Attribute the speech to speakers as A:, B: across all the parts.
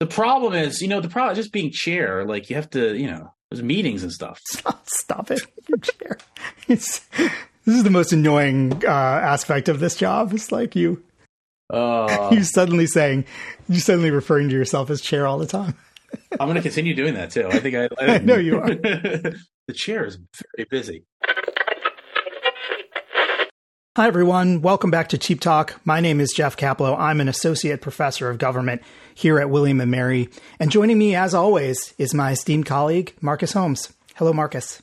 A: The problem is, you know, the problem just being chair. Like you have to, you know, there's meetings and stuff.
B: Stop stop it, your chair. It's this is the most annoying uh, aspect of this job. It's like you,
A: Uh,
B: you suddenly saying, you suddenly referring to yourself as chair all the time.
A: I'm going to continue doing that too. I think I,
B: I know you are.
A: the chair is very busy.
B: Hi, everyone. Welcome back to Cheap Talk. My name is Jeff Kaplow. I'm an associate professor of government here at William and Mary. And joining me, as always, is my esteemed colleague, Marcus Holmes. Hello, Marcus.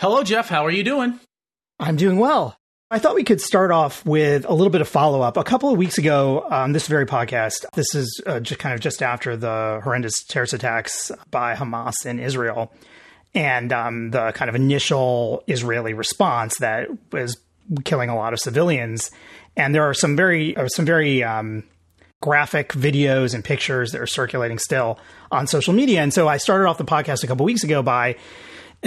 A: Hello, Jeff. How are you doing?
B: I'm doing well. I thought we could start off with a little bit of follow up. A couple of weeks ago on this very podcast, this is uh, just kind of just after the horrendous terrorist attacks by Hamas in Israel and um, the kind of initial Israeli response that was killing a lot of civilians. And there are some very, uh, some very, um, graphic videos and pictures that are circulating still on social media. And so I started off the podcast a couple weeks ago by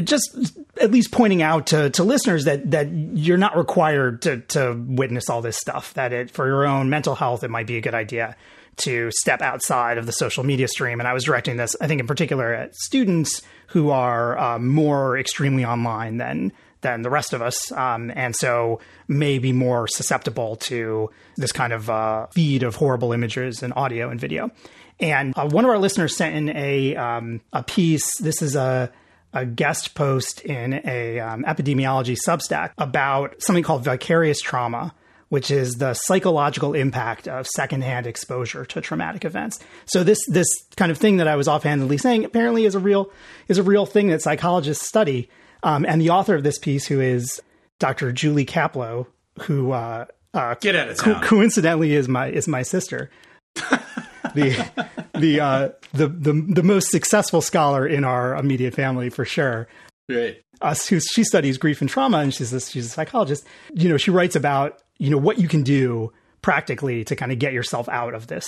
B: just at least pointing out to, to listeners that that you're not required to to witness all this stuff. That it for your own mental health, it might be a good idea to step outside of the social media stream. And I was directing this, I think, in particular at students who are um, more extremely online than than the rest of us, um, and so may be more susceptible to this kind of uh, feed of horrible images and audio and video. And uh, one of our listeners sent in a um, a piece. This is a a guest post in a um, epidemiology Substack about something called vicarious trauma, which is the psychological impact of secondhand exposure to traumatic events. So this this kind of thing that I was offhandedly saying apparently is a real is a real thing that psychologists study. Um, and the author of this piece, who is Dr. Julie Kaplow, who uh, uh,
A: Get out of town.
B: co- coincidentally is my is my sister. the the uh, the the the most successful scholar in our immediate family for sure.
A: Great.
B: Us who she studies grief and trauma, and she's a, she's a psychologist. You know, she writes about you know what you can do practically to kind of get yourself out of this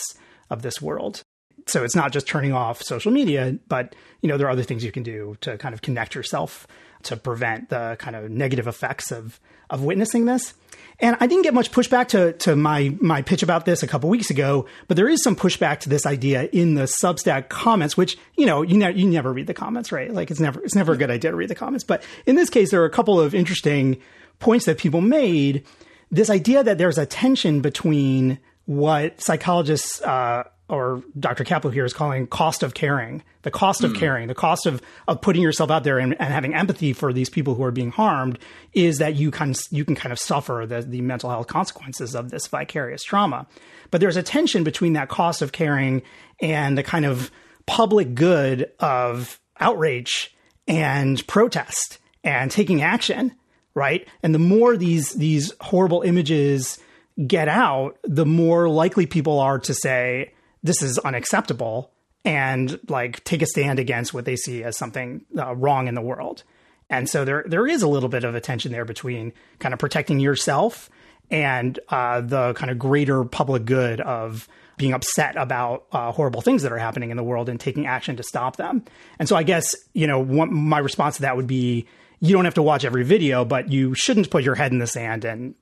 B: of this world. So it's not just turning off social media, but you know there are other things you can do to kind of connect yourself to prevent the kind of negative effects of of witnessing this. And I didn't get much pushback to to my my pitch about this a couple weeks ago, but there is some pushback to this idea in the Substack comments, which you know you ne- you never read the comments, right? Like it's never it's never a good idea to read the comments. But in this case, there are a couple of interesting points that people made. This idea that there's a tension between what psychologists uh, or Dr. Kaplow here is calling cost of caring, the cost of hmm. caring, the cost of, of putting yourself out there and, and having empathy for these people who are being harmed is that you can, you can kind of suffer the, the mental health consequences of this vicarious trauma. But there's a tension between that cost of caring and the kind of public good of outrage and protest and taking action, right? And the more these, these horrible images get out, the more likely people are to say, this is unacceptable and like take a stand against what they see as something uh, wrong in the world. And so there there is a little bit of a tension there between kind of protecting yourself and uh, the kind of greater public good of being upset about uh, horrible things that are happening in the world and taking action to stop them. And so I guess you know my response to that would be you don't have to watch every video, but you shouldn't put your head in the sand and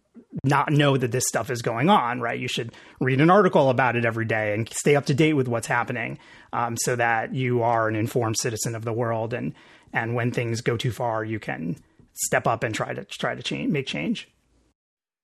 B: not know that this stuff is going on, right? You should read an article about it every day and stay up to date with what's happening, um, so that you are an informed citizen of the world. And and when things go too far, you can step up and try to try to change, make change.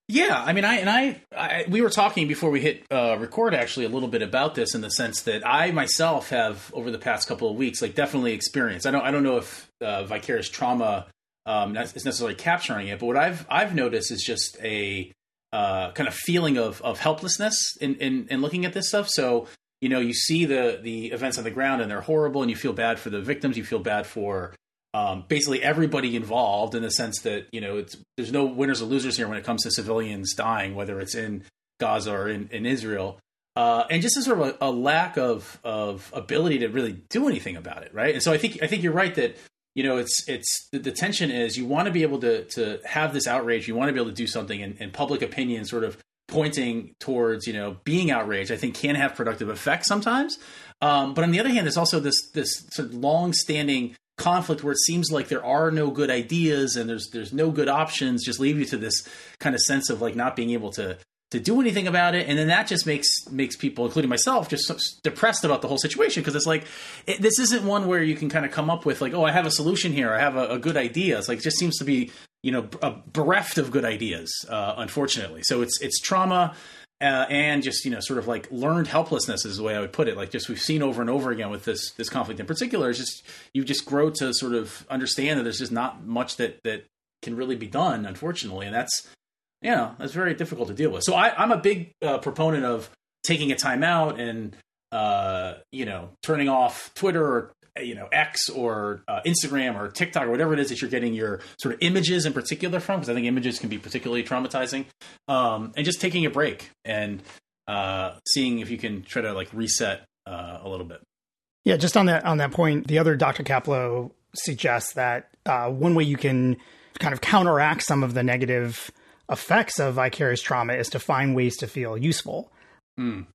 A: Yeah, I mean, I and I, I we were talking before we hit uh, record actually a little bit about this in the sense that I myself have over the past couple of weeks, like definitely experienced. I don't, I don't know if uh, vicarious trauma um, is necessarily capturing it, but what I've I've noticed is just a uh, kind of feeling of of helplessness in, in in looking at this stuff. So you know, you see the the events on the ground and they're horrible, and you feel bad for the victims. You feel bad for um, basically everybody involved in the sense that you know it's there's no winners or losers here when it comes to civilians dying, whether it's in Gaza or in, in Israel. Uh, and just a sort of a, a lack of of ability to really do anything about it, right? And so I think I think you're right that you know it's it's the, the tension is you want to be able to to have this outrage, you want to be able to do something, and, and public opinion sort of pointing towards you know being outraged. I think can have productive effects sometimes, um, but on the other hand, there's also this this sort of long standing conflict where it seems like there are no good ideas and there's there's no good options just leave you to this kind of sense of like not being able to to do anything about it. And then that just makes makes people including myself just depressed about the whole situation. Because it's like it, this isn't one where you can kind of come up with like oh i have a solution here. I have a, a good idea. It's like it just seems to be you know bereft of good ideas uh, unfortunately. So it's it's trauma uh, and just you know sort of like learned helplessness is the way I would put it. Like just we've seen over and over again with this this conflict in particular. Is just you just grow to sort of understand that there's just not much that that can really be done, unfortunately, and that's you know that's very difficult to deal with. So I, I'm a big uh, proponent of taking a time out and uh, you know turning off Twitter or you know X or uh, Instagram or TikTok or whatever it is that you're getting your sort of images in particular from, because I think images can be particularly traumatizing, um, and just taking a break and uh, seeing if you can try to like reset uh, a little bit.
B: Yeah, just on that on that point, the other Dr. Kaplow suggests that uh, one way you can kind of counteract some of the negative effects of vicarious trauma is to find ways to feel useful. Mm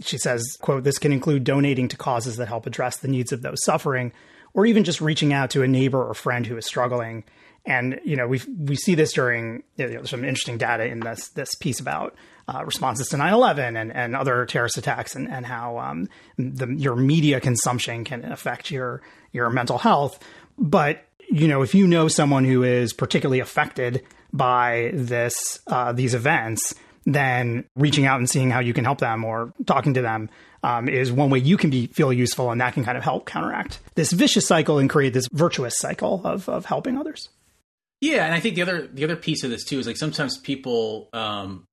B: she says, quote, this can include donating to causes that help address the needs of those suffering, or even just reaching out to a neighbor or friend who is struggling. And, you know, we we see this during, you know, some interesting data in this, this piece about uh, responses to 9-11 and, and other terrorist attacks and, and how um, the, your media consumption can affect your, your mental health. But, you know, if you know someone who is particularly affected by this, uh, these events, then reaching out and seeing how you can help them or talking to them um, is one way you can be feel useful, and that can kind of help counteract this vicious cycle and create this virtuous cycle of of helping others.
A: Yeah, and I think the other the other piece of this too is like sometimes people um,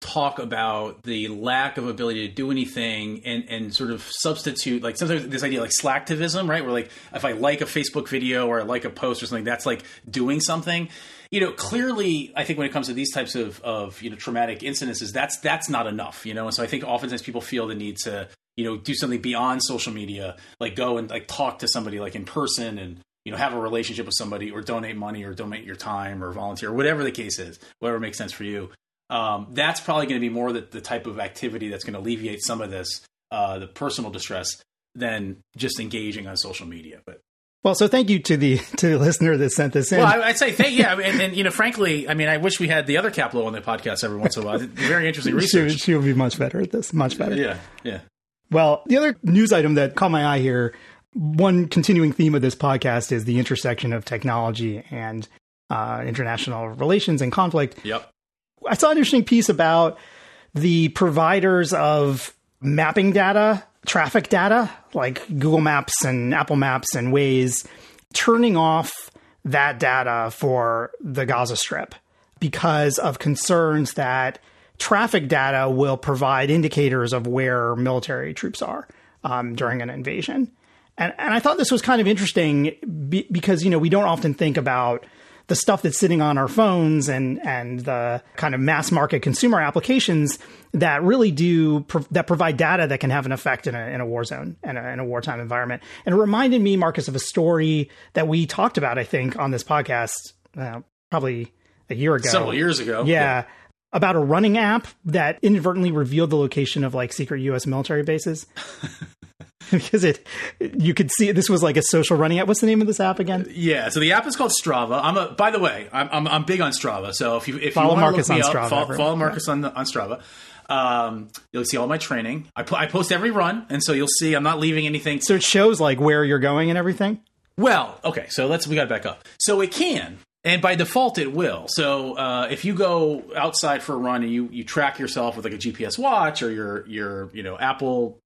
A: talk about the lack of ability to do anything and and sort of substitute like sometimes this idea like slacktivism right where like if i like a facebook video or i like a post or something that's like doing something you know clearly i think when it comes to these types of of you know traumatic incidences that's that's not enough you know and so i think oftentimes people feel the need to you know do something beyond social media like go and like talk to somebody like in person and you know have a relationship with somebody or donate money or donate your time or volunteer or whatever the case is whatever makes sense for you um, that's probably going to be more the, the, type of activity that's going to alleviate some of this, uh, the personal distress, than just engaging on social media. But
B: well, so thank you to the to the listener that sent this in.
A: Well, I, would say thank yeah, and, and, you know, frankly, I mean, I wish we had the other Kaplow on the podcast every once in a while. Very interesting research.
B: She, she will be much better at this. Much better.
A: Yeah, yeah.
B: Well, the other news item that caught my eye here, one continuing theme of this podcast is the intersection of technology and uh, international relations and conflict.
A: Yep.
B: I saw an interesting piece about the providers of mapping data, traffic data, like Google Maps and Apple Maps and Waze, turning off that data for the Gaza Strip because of concerns that traffic data will provide indicators of where military troops are um, during an invasion. And, and I thought this was kind of interesting be, because, you know, we don't often think about the stuff that's sitting on our phones and and the kind of mass market consumer applications that really do that provide data that can have an effect in a, in a war zone and a, in a wartime environment. And it reminded me, Marcus, of a story that we talked about, I think, on this podcast uh, probably a year ago,
A: several years ago.
B: yeah. yeah about a running app that inadvertently revealed the location of like secret US military bases. because it you could see this was like a social running app. What's the name of this app again?
A: Yeah, so the app is called Strava. I'm a by the way, I'm I'm, I'm big on Strava. So if you if
B: follow
A: you
B: Marcus
A: on
B: Strava,
A: follow, follow, Marcus yeah. on on Strava. Um, you'll see all my training. I, I post every run, and so you'll see I'm not leaving anything.
B: So it shows like where you're going and everything.
A: Well, okay, so let's we got to back up. So it can, and by default it will. So uh, if you go outside for a run and you you track yourself with like a GPS watch or your your you know Apple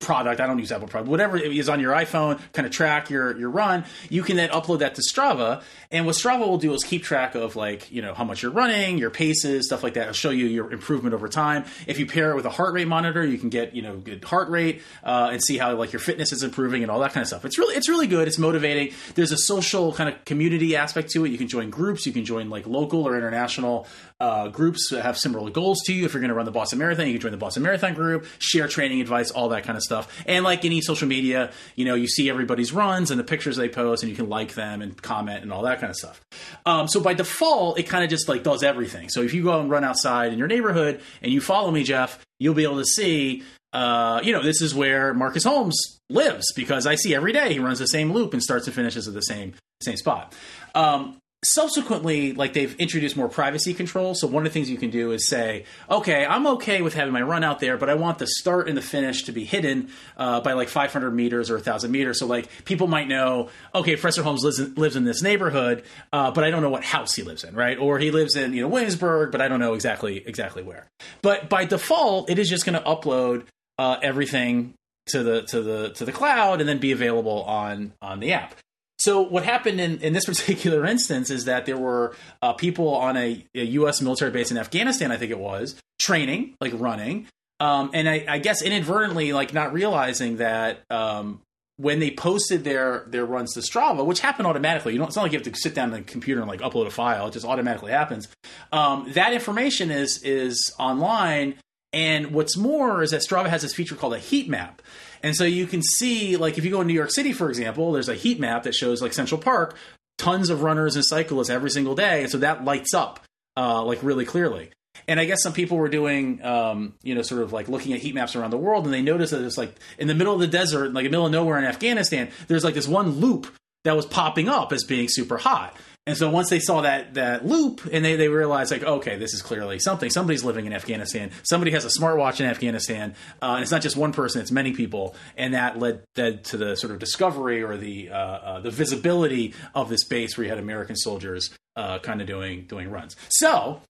A: product. I don't use Apple product. Whatever is on your iPhone, kind of track your your run. You can then upload that to Strava, and what Strava will do is keep track of like you know how much you're running, your paces, stuff like that. It'll show you your improvement over time. If you pair it with a heart rate monitor, you can get you know good heart rate uh, and see how like your fitness is improving and all that kind of stuff. It's really it's really good. It's motivating. There's a social kind of community aspect to it. You can join groups. You can join like local or international uh, groups that have similar goals to you. If you're going to run the Boston Marathon, you can join the Boston Marathon group, share training advice, all that kind of stuff. And like any social media, you know, you see everybody's runs and the pictures they post, and you can like them and comment and all that kind of stuff. Um, so by default, it kind of just like does everything. So if you go and run outside in your neighborhood and you follow me, Jeff, you'll be able to see. Uh, you know, this is where Marcus Holmes lives because I see every day he runs the same loop and starts and finishes at the same same spot. Um, subsequently, like they've introduced more privacy control. So one of the things you can do is say, okay, I'm okay with having my run out there, but I want the start and the finish to be hidden uh, by like 500 meters or 1,000 meters. So like people might know, okay, Professor Holmes lives in, lives in this neighborhood, uh, but I don't know what house he lives in, right? Or he lives in you know Williamsburg, but I don't know exactly exactly where. But by default, it is just going to upload uh, everything to the to the to the cloud and then be available on on the app. So what happened in, in this particular instance is that there were uh, people on a, a, U.S. military base in Afghanistan, I think it was, training, like running, um, and I, I, guess inadvertently, like not realizing that um, when they posted their their runs to Strava, which happened automatically, you know, it's not like you have to sit down on the computer and like upload a file; it just automatically happens. Um, that information is is online, and what's more is that Strava has this feature called a heat map. And so you can see, like, if you go in New York City, for example, there's a heat map that shows like Central Park, tons of runners and cyclists every single day, and so that lights up uh, like really clearly. And I guess some people were doing, um, you know, sort of like looking at heat maps around the world, and they noticed that it's like in the middle of the desert, like in the middle of nowhere in Afghanistan, there's like this one loop that was popping up as being super hot. And so once they saw that that loop and they, they realized like, okay, this is clearly something. Somebody's living in Afghanistan. Somebody has a smartwatch in Afghanistan. Uh, and it's not just one person; it's many people. And that led led to the sort of discovery or the uh, uh, the visibility of this base where you had American soldiers uh, kind of doing doing runs. So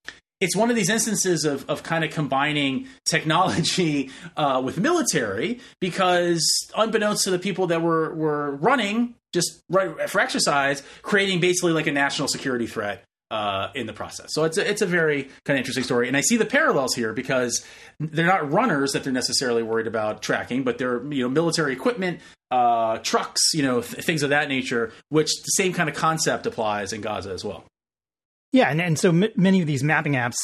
A: it's one of these instances of, of kind of combining technology uh, with military because unbeknownst to the people that were, were running just right for exercise, creating basically like a national security threat uh, in the process. So it's a, it's a very kind of interesting story, and I see the parallels here because they're not runners that they're necessarily worried about tracking, but they're you know military equipment, uh, trucks, you know th- things of that nature. Which the same kind of concept applies in Gaza as well.
B: Yeah, and, and so m- many of these mapping apps,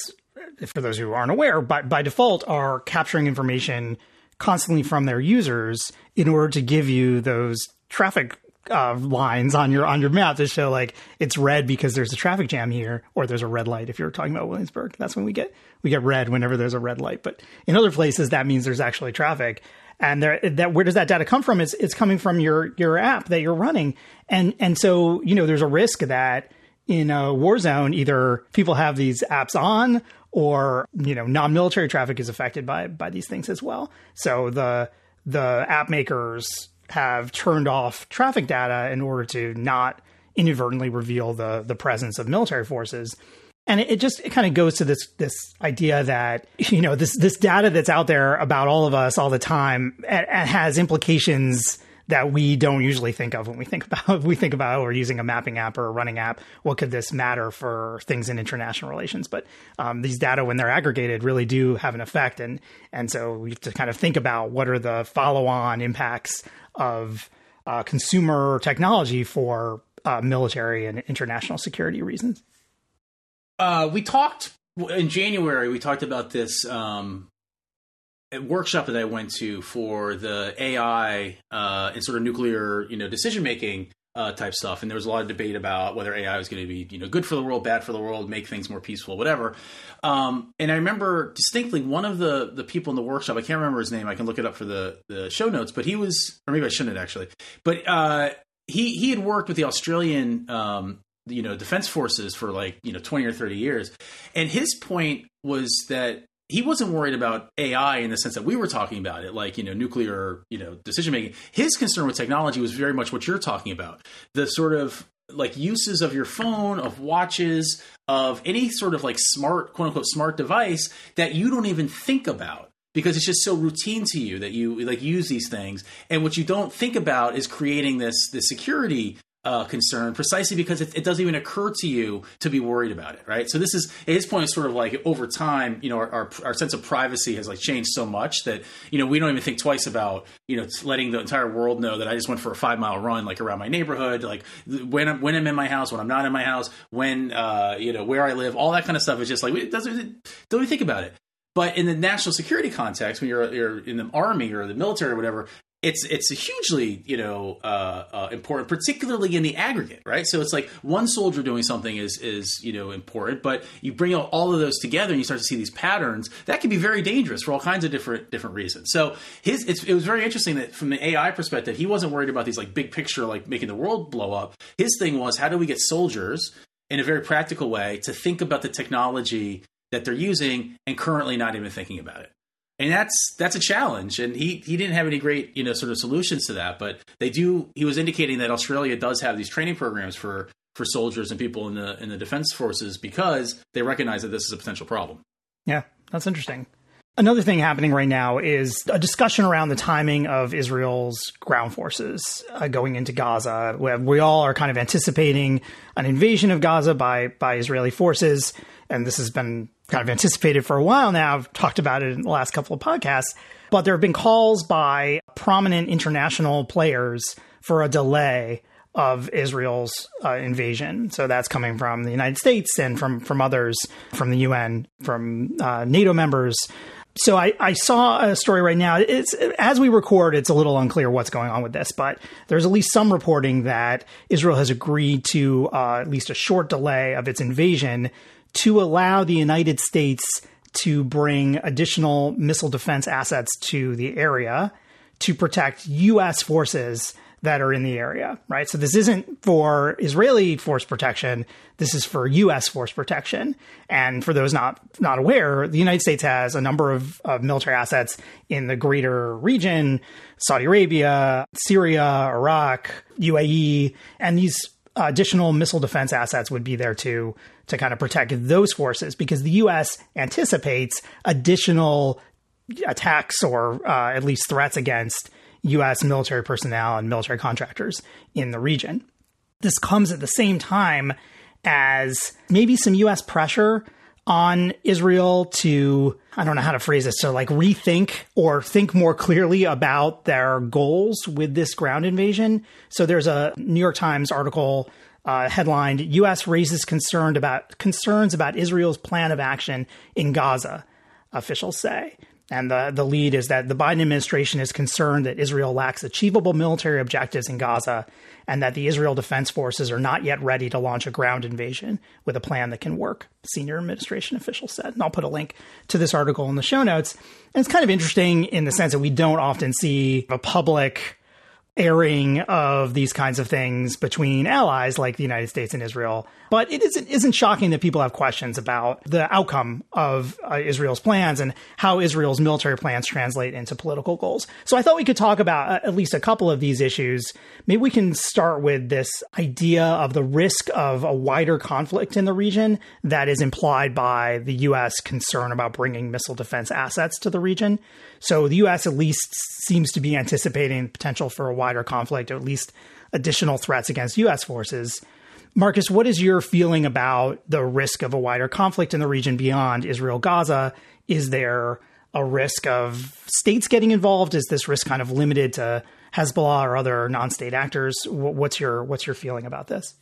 B: for those who aren't aware, by, by default are capturing information constantly from their users in order to give you those traffic uh, lines on your on your map to show like it's red because there's a traffic jam here, or there's a red light. If you're talking about Williamsburg, that's when we get we get red whenever there's a red light. But in other places, that means there's actually traffic. And there, that where does that data come from? Is it's coming from your your app that you're running, and and so you know there's a risk that in a war zone, either people have these apps on or, you know, non-military traffic is affected by, by these things as well. So the, the app makers have turned off traffic data in order to not inadvertently reveal the, the presence of military forces. And it, just it kind of goes to this this idea that you know this this data that's out there about all of us all the time and, and has implications that we don't usually think of when we think about we think about or using a mapping app or a running app. What could this matter for things in international relations? But um, these data, when they're aggregated, really do have an effect, and and so we have to kind of think about what are the follow-on impacts of uh, consumer technology for uh, military and international security reasons.
A: Uh, we talked in January. We talked about this um, workshop that I went to for the AI uh, and sort of nuclear, you know, decision making uh, type stuff, and there was a lot of debate about whether AI was going to be, you know, good for the world, bad for the world, make things more peaceful, whatever. Um, and I remember distinctly one of the the people in the workshop. I can't remember his name. I can look it up for the the show notes, but he was, or maybe I shouldn't actually. But uh, he he had worked with the Australian. Um, you know defense forces for like you know 20 or 30 years and his point was that he wasn't worried about AI in the sense that we were talking about it, like you know nuclear, you know decision making. His concern with technology was very much what you're talking about, the sort of like uses of your phone, of watches, of any sort of like smart, quote unquote, smart device that you don't even think about because it's just so routine to you that you like use these things and what you don't think about is creating this this security uh, concern precisely because it, it, doesn't even occur to you to be worried about it, right? So this is at his point, is sort of like over time, you know, our, our, our sense of privacy has like changed so much that you know we don't even think twice about you know letting the entire world know that I just went for a five mile run like around my neighborhood, like when I'm when I'm in my house, when I'm not in my house, when uh, you know where I live, all that kind of stuff is just like it doesn't don't even think about it. But in the national security context, when you're, you're in the army or the military or whatever, it's it's hugely you know uh, uh, important, particularly in the aggregate, right? So it's like one soldier doing something is is you know important, but you bring all of those together and you start to see these patterns that can be very dangerous for all kinds of different different reasons. So his it was very interesting that from the AI perspective, he wasn't worried about these like big picture like making the world blow up. His thing was how do we get soldiers in a very practical way to think about the technology that they're using and currently not even thinking about it. And that's that's a challenge, and he he didn't have any great you know sort of solutions to that. But they do. He was indicating that Australia does have these training programs for for soldiers and people in the in the defense forces because they recognize that this is a potential problem.
B: Yeah, that's interesting. Another thing happening right now is a discussion around the timing of Israel's ground forces uh, going into Gaza. We all are kind of anticipating an invasion of Gaza by by Israeli forces, and this has been kind of anticipated for a while now. I've talked about it in the last couple of podcasts, but there have been calls by prominent international players for a delay of Israel's uh, invasion. So that's coming from the United States and from from others, from the UN, from uh, NATO members. So I, I, saw a story right now. It's as we record, it's a little unclear what's going on with this, but there's at least some reporting that Israel has agreed to uh, at least a short delay of its invasion to allow the United States to bring additional missile defense assets to the area to protect U.S. forces that are in the area, right? So this isn't for Israeli force protection. This is for U.S. force protection. And for those not not aware, the United States has a number of, of military assets in the greater region: Saudi Arabia, Syria, Iraq, UAE, and these additional missile defense assets would be there too to kind of protect those forces because the U.S. anticipates additional attacks or uh, at least threats against U.S. military personnel and military contractors in the region. This comes at the same time as maybe some U.S. pressure on Israel to, I don't know how to phrase this, to like rethink or think more clearly about their goals with this ground invasion. So there's a New York Times article uh, headlined U.S. raises concern about concerns about Israel's plan of action in Gaza, officials say. And the, the lead is that the Biden administration is concerned that Israel lacks achievable military objectives in Gaza and that the Israel Defense Forces are not yet ready to launch a ground invasion with a plan that can work, senior administration officials said. And I'll put a link to this article in the show notes. And it's kind of interesting in the sense that we don't often see a public airing of these kinds of things between allies like the United States and Israel. But it isn't, isn't shocking that people have questions about the outcome of uh, Israel's plans and how Israel's military plans translate into political goals. So I thought we could talk about uh, at least a couple of these issues. Maybe we can start with this idea of the risk of a wider conflict in the region that is implied by the U.S. concern about bringing missile defense assets to the region. So the U.S. at least seems to be anticipating potential for a wider conflict, or at least additional threats against U.S. forces. Marcus, what is your feeling about the risk of a wider conflict in the region beyond Israel Gaza? Is there a risk of states getting involved? Is this risk kind of limited to Hezbollah or other non-state actors? What's your what's your feeling about this?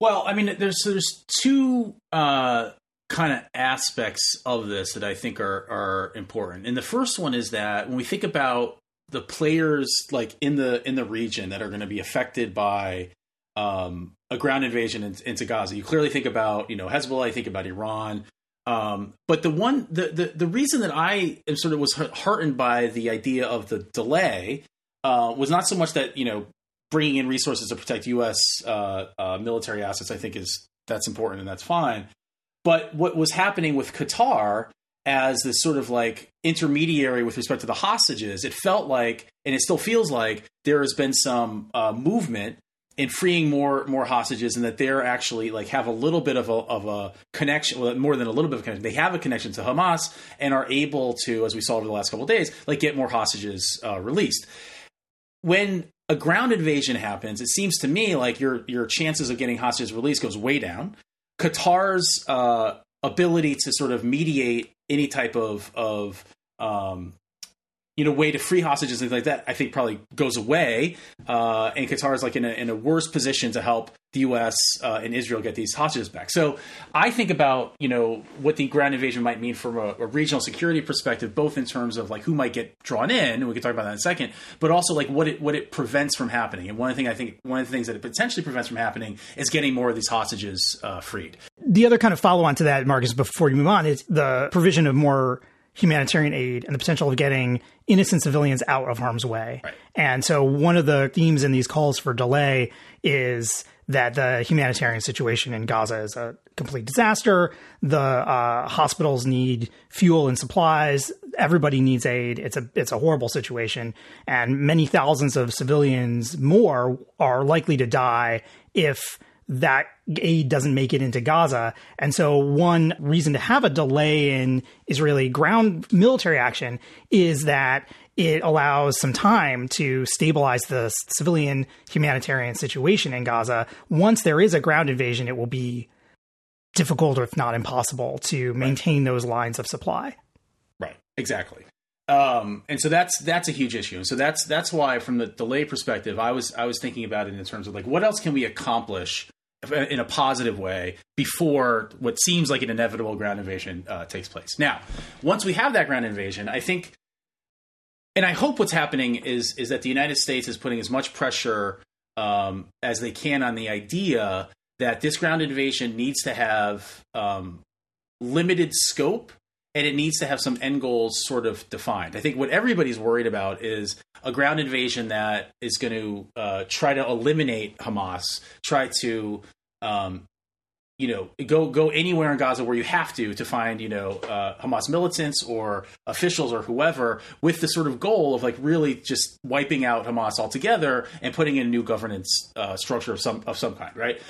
A: Well, I mean, there's there's two uh, kind of aspects of this that I think are are important. And the first one is that when we think about the players like in the in the region that are going to be affected by um, a ground invasion in, into Gaza, you clearly think about you know Hezbollah, you think about Iran. Um, but the one the, the the reason that I am sort of was heartened by the idea of the delay uh, was not so much that you know bringing in resources to protect U.S. Uh, uh, military assets. I think is that's important and that's fine. But what was happening with Qatar as this sort of like intermediary with respect to the hostages, it felt like, and it still feels like, there has been some uh, movement in freeing more more hostages, and that they're actually like have a little bit of a of a connection, well, more than a little bit of connection. They have a connection to Hamas and are able to, as we saw over the last couple of days, like get more hostages uh, released. When a ground invasion happens, it seems to me like your your chances of getting hostages released goes way down Qatar's uh, ability to sort of mediate any type of of um, you know way to free hostages and things like that, I think probably goes away. Uh, and Qatar is like in a, in a worse position to help the U.S. Uh, and Israel get these hostages back. So I think about you know what the ground invasion might mean from a, a, regional security perspective, both in terms of like who might get drawn in, and we can talk about that in a second, but also like what it what it prevents from happening. And one thing I think one of the things that it potentially prevents from happening is getting more of these hostages uh, freed.
B: The other kind of follow on to that, Marcus, before you move on, is the provision of more humanitarian aid and the potential of getting innocent civilians out of harm's way.
A: Right.
B: And so one of the themes in these calls for delay is that the humanitarian situation in Gaza is a complete disaster. The uh, hospitals need fuel and supplies. Everybody needs aid. It's a it's a horrible situation, and many thousands of civilians more are likely to die if that aid doesn't make it into Gaza. And so, one reason to have a delay in Israeli ground military action is that it allows some time to stabilize the civilian humanitarian situation in Gaza. Once there is a ground invasion, it will be difficult, or if not impossible, to maintain those lines of supply.
A: Right. Exactly. Um, and so that's that's a huge issue. And so that's that's why, from the delay perspective, I was I was thinking about it in terms of like what else can we accomplish in a positive way before what seems like an inevitable ground invasion uh, takes place. Now, once we have that ground invasion, I think, and I hope what's happening is is that the United States is putting as much pressure um, as they can on the idea that this ground invasion needs to have um, limited scope and it needs to have some end goals sort of defined. I think what everybody's worried about is a ground invasion that is going to uh, try to eliminate Hamas, try to um, you know go go anywhere in Gaza where you have to to find you know uh, Hamas militants or officials or whoever with the sort of goal of like really just wiping out Hamas altogether and putting in a new governance uh, structure of some of some kind, right?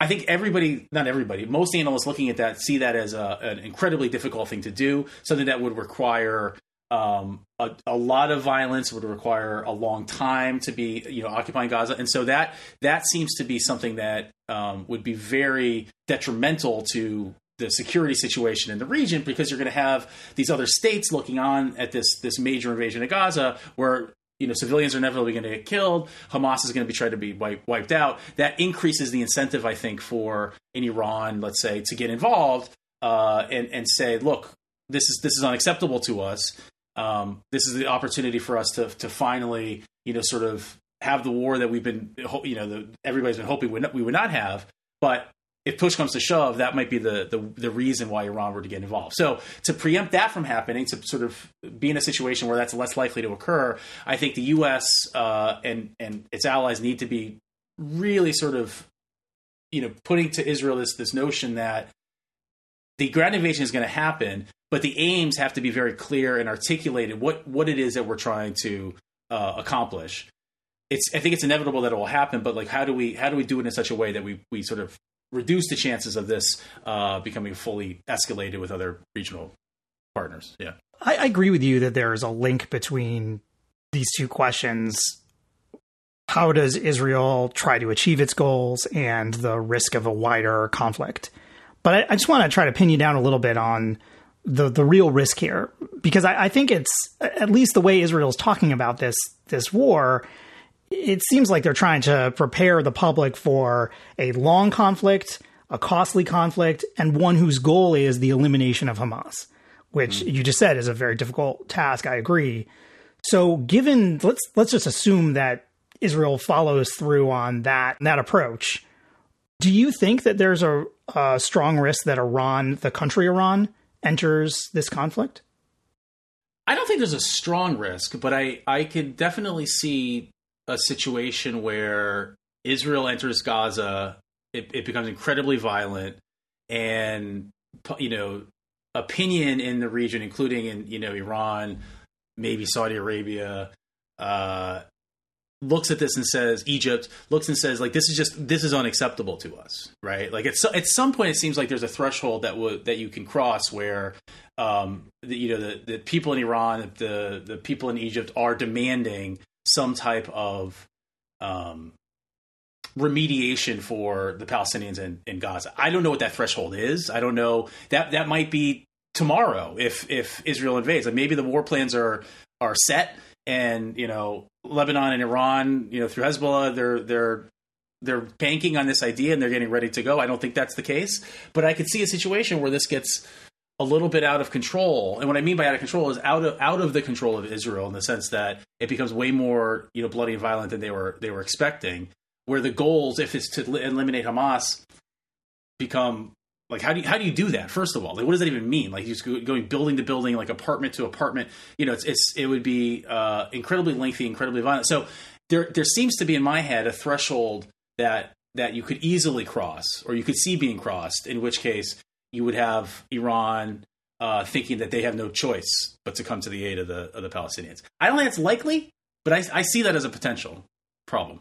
A: I think everybody, not everybody, most analysts looking at that see that as a, an incredibly difficult thing to do, something that would require um, a, a, lot of violence, would require a long time to be, you know, occupying Gaza, and so that that seems to be something that um, would be very detrimental to the security situation in the region because you're going to have these other states looking on at this this major invasion of Gaza, where you know civilians are inevitably going to get killed. Hamas is going to be tried to be wipe, wiped out. That increases the incentive, I think, for in Iran, let's say, to get involved uh, and and say, look, this is this is unacceptable to us. Um, this is the opportunity for us to to finally, you know, sort of have the war that we've been, you know, the, everybody's been hoping we, we would not have. But if push comes to shove, that might be the, the, the reason why Iran were to get involved. So to preempt that from happening, to sort of be in a situation where that's less likely to occur, I think the U.S. Uh, and and its allies need to be really sort of you know putting to Israel this this notion that the ground invasion is going to happen, but the aims have to be very clear and articulated. What what it is that we're trying to uh, accomplish. It's I think it's inevitable that it will happen, but like how do we how do we do it in such a way that we we sort of reduce the chances of this uh, becoming fully escalated with other regional partners. Yeah,
B: I, I agree with you that there is a link between these two questions. How does Israel try to achieve its goals and the risk of a wider conflict? But I, I just want to try to pin you down a little bit on the the real risk here, because I, I think it's at least the way Israel is talking about this this war it seems like they're trying to prepare the public for a long conflict, a costly conflict, and one whose goal is the elimination of Hamas, which mm. you just said is a very difficult task. I agree. So, given let's let's just assume that Israel follows through on that that approach. Do you think that there's a, a strong risk that Iran, the country Iran, enters this conflict?
A: I don't think there's a strong risk, but I I could definitely see a situation where Israel enters Gaza, it, it becomes incredibly violent, and you know, opinion in the region, including in you know Iran, maybe Saudi Arabia, uh, looks at this and says Egypt looks and says like this is just this is unacceptable to us, right? Like at so, at some point, it seems like there's a threshold that would that you can cross where um, the, you know the, the people in Iran, the the people in Egypt are demanding some type of um, remediation for the Palestinians in, in Gaza. I don't know what that threshold is. I don't know that that might be tomorrow if if Israel invades. Like maybe the war plans are are set, and you know Lebanon and Iran, you know through Hezbollah, they're they're they're banking on this idea and they're getting ready to go. I don't think that's the case, but I could see a situation where this gets a little bit out of control. And what I mean by out of control is out of out of the control of Israel in the sense that it becomes way more you know bloody and violent than they were they were expecting. Where the goals, if it's to eliminate Hamas, become Like how do you, how do you do that? First of all, like what does that even mean? Like just going building to building, like apartment to apartment. You know, it's, it's it would be uh, incredibly lengthy, incredibly violent. So there there seems to be in my head a threshold that that you could easily cross, or you could see being crossed. In which case, you would have Iran uh, thinking that they have no choice but to come to the aid of the of the Palestinians. I don't think it's likely, but I, I see that as a potential problem.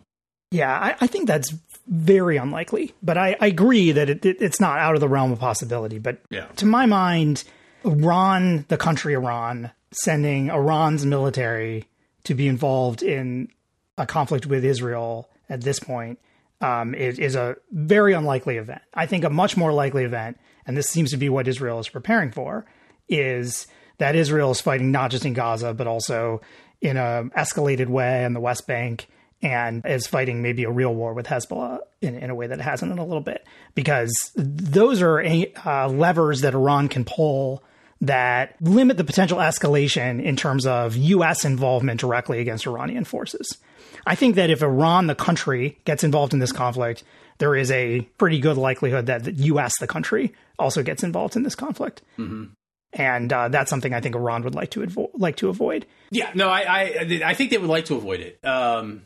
B: Yeah, I, I think that's very unlikely, but I, I agree that it, it, it's not out of the realm of possibility. But
A: yeah.
B: to my mind, Iran, the country Iran, sending Iran's military to be involved in a conflict with Israel at this point um, is, is a very unlikely event. I think a much more likely event, and this seems to be what Israel is preparing for, is that Israel is fighting not just in Gaza, but also in an escalated way in the West Bank and is fighting maybe a real war with Hezbollah in, in a way that it hasn't in a little bit. Because those are uh, levers that Iran can pull that limit the potential escalation in terms of U.S. involvement directly against Iranian forces. I think that if Iran, the country, gets involved in this conflict, there is a pretty good likelihood that the U.S., the country, also gets involved in this conflict. Mm-hmm. And uh, that's something I think Iran would like to avo- like to avoid.
A: Yeah, no, I, I, I think they would like to avoid it. Um,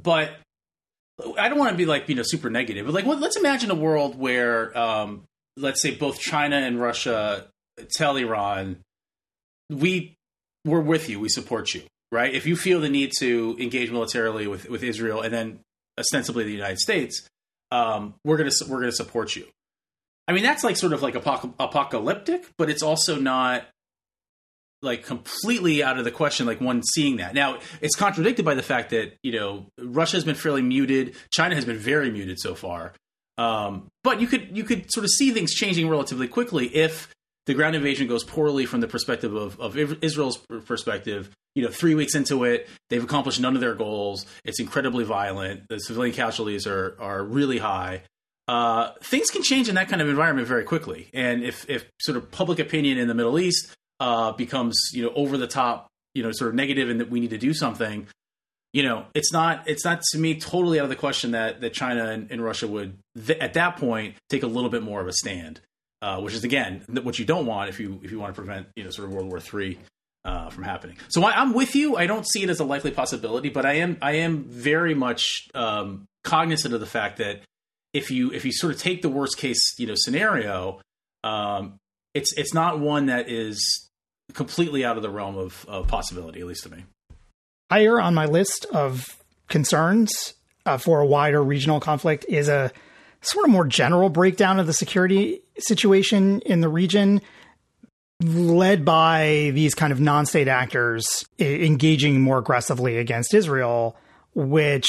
A: but I don't want to be like you know super negative, but like well, let's imagine a world where um, let's say both China and Russia tell Iran, we we're with you, we support you, right? If you feel the need to engage militarily with with Israel and then ostensibly the United States, um, we're gonna we're gonna support you. I mean, that's like sort of like apoc- apocalyptic, but it's also not like completely out of the question like one seeing that. Now it's contradicted by the fact that you know russia has been fairly muted. China has been very muted so far. Um, but you could you could sort of see things changing relatively quickly if the ground invasion goes poorly from the perspective of, of israel's perspective you know three weeks into it they've accomplished none of their goals. It's incredibly violent. The civilian casualties are are really high. Uh, things can change in that kind of environment very quickly. And if if sort of public opinion in the middle east uh, becomes you know over the top, you know, sort of negative, and that we need to do something. You know, it's not it's not to me totally out of the question that that China and, and Russia would th- at that point take a little bit more of a stand, uh, which is again what you don't want if you if you want to prevent you know sort of World War Three uh, from happening. So I, am with you. I don't see it as a likely possibility, but I am I am very much um, cognizant of the fact that if you if you sort of take the worst case you know scenario, um, it's it's not one that is completely out of the realm of, of possibility, at least to me.
B: Higher on my list of concerns uh, for a wider regional conflict is a sort of more general breakdown of the security situation in the region, led by these kind of non state actors engaging more aggressively against Israel, which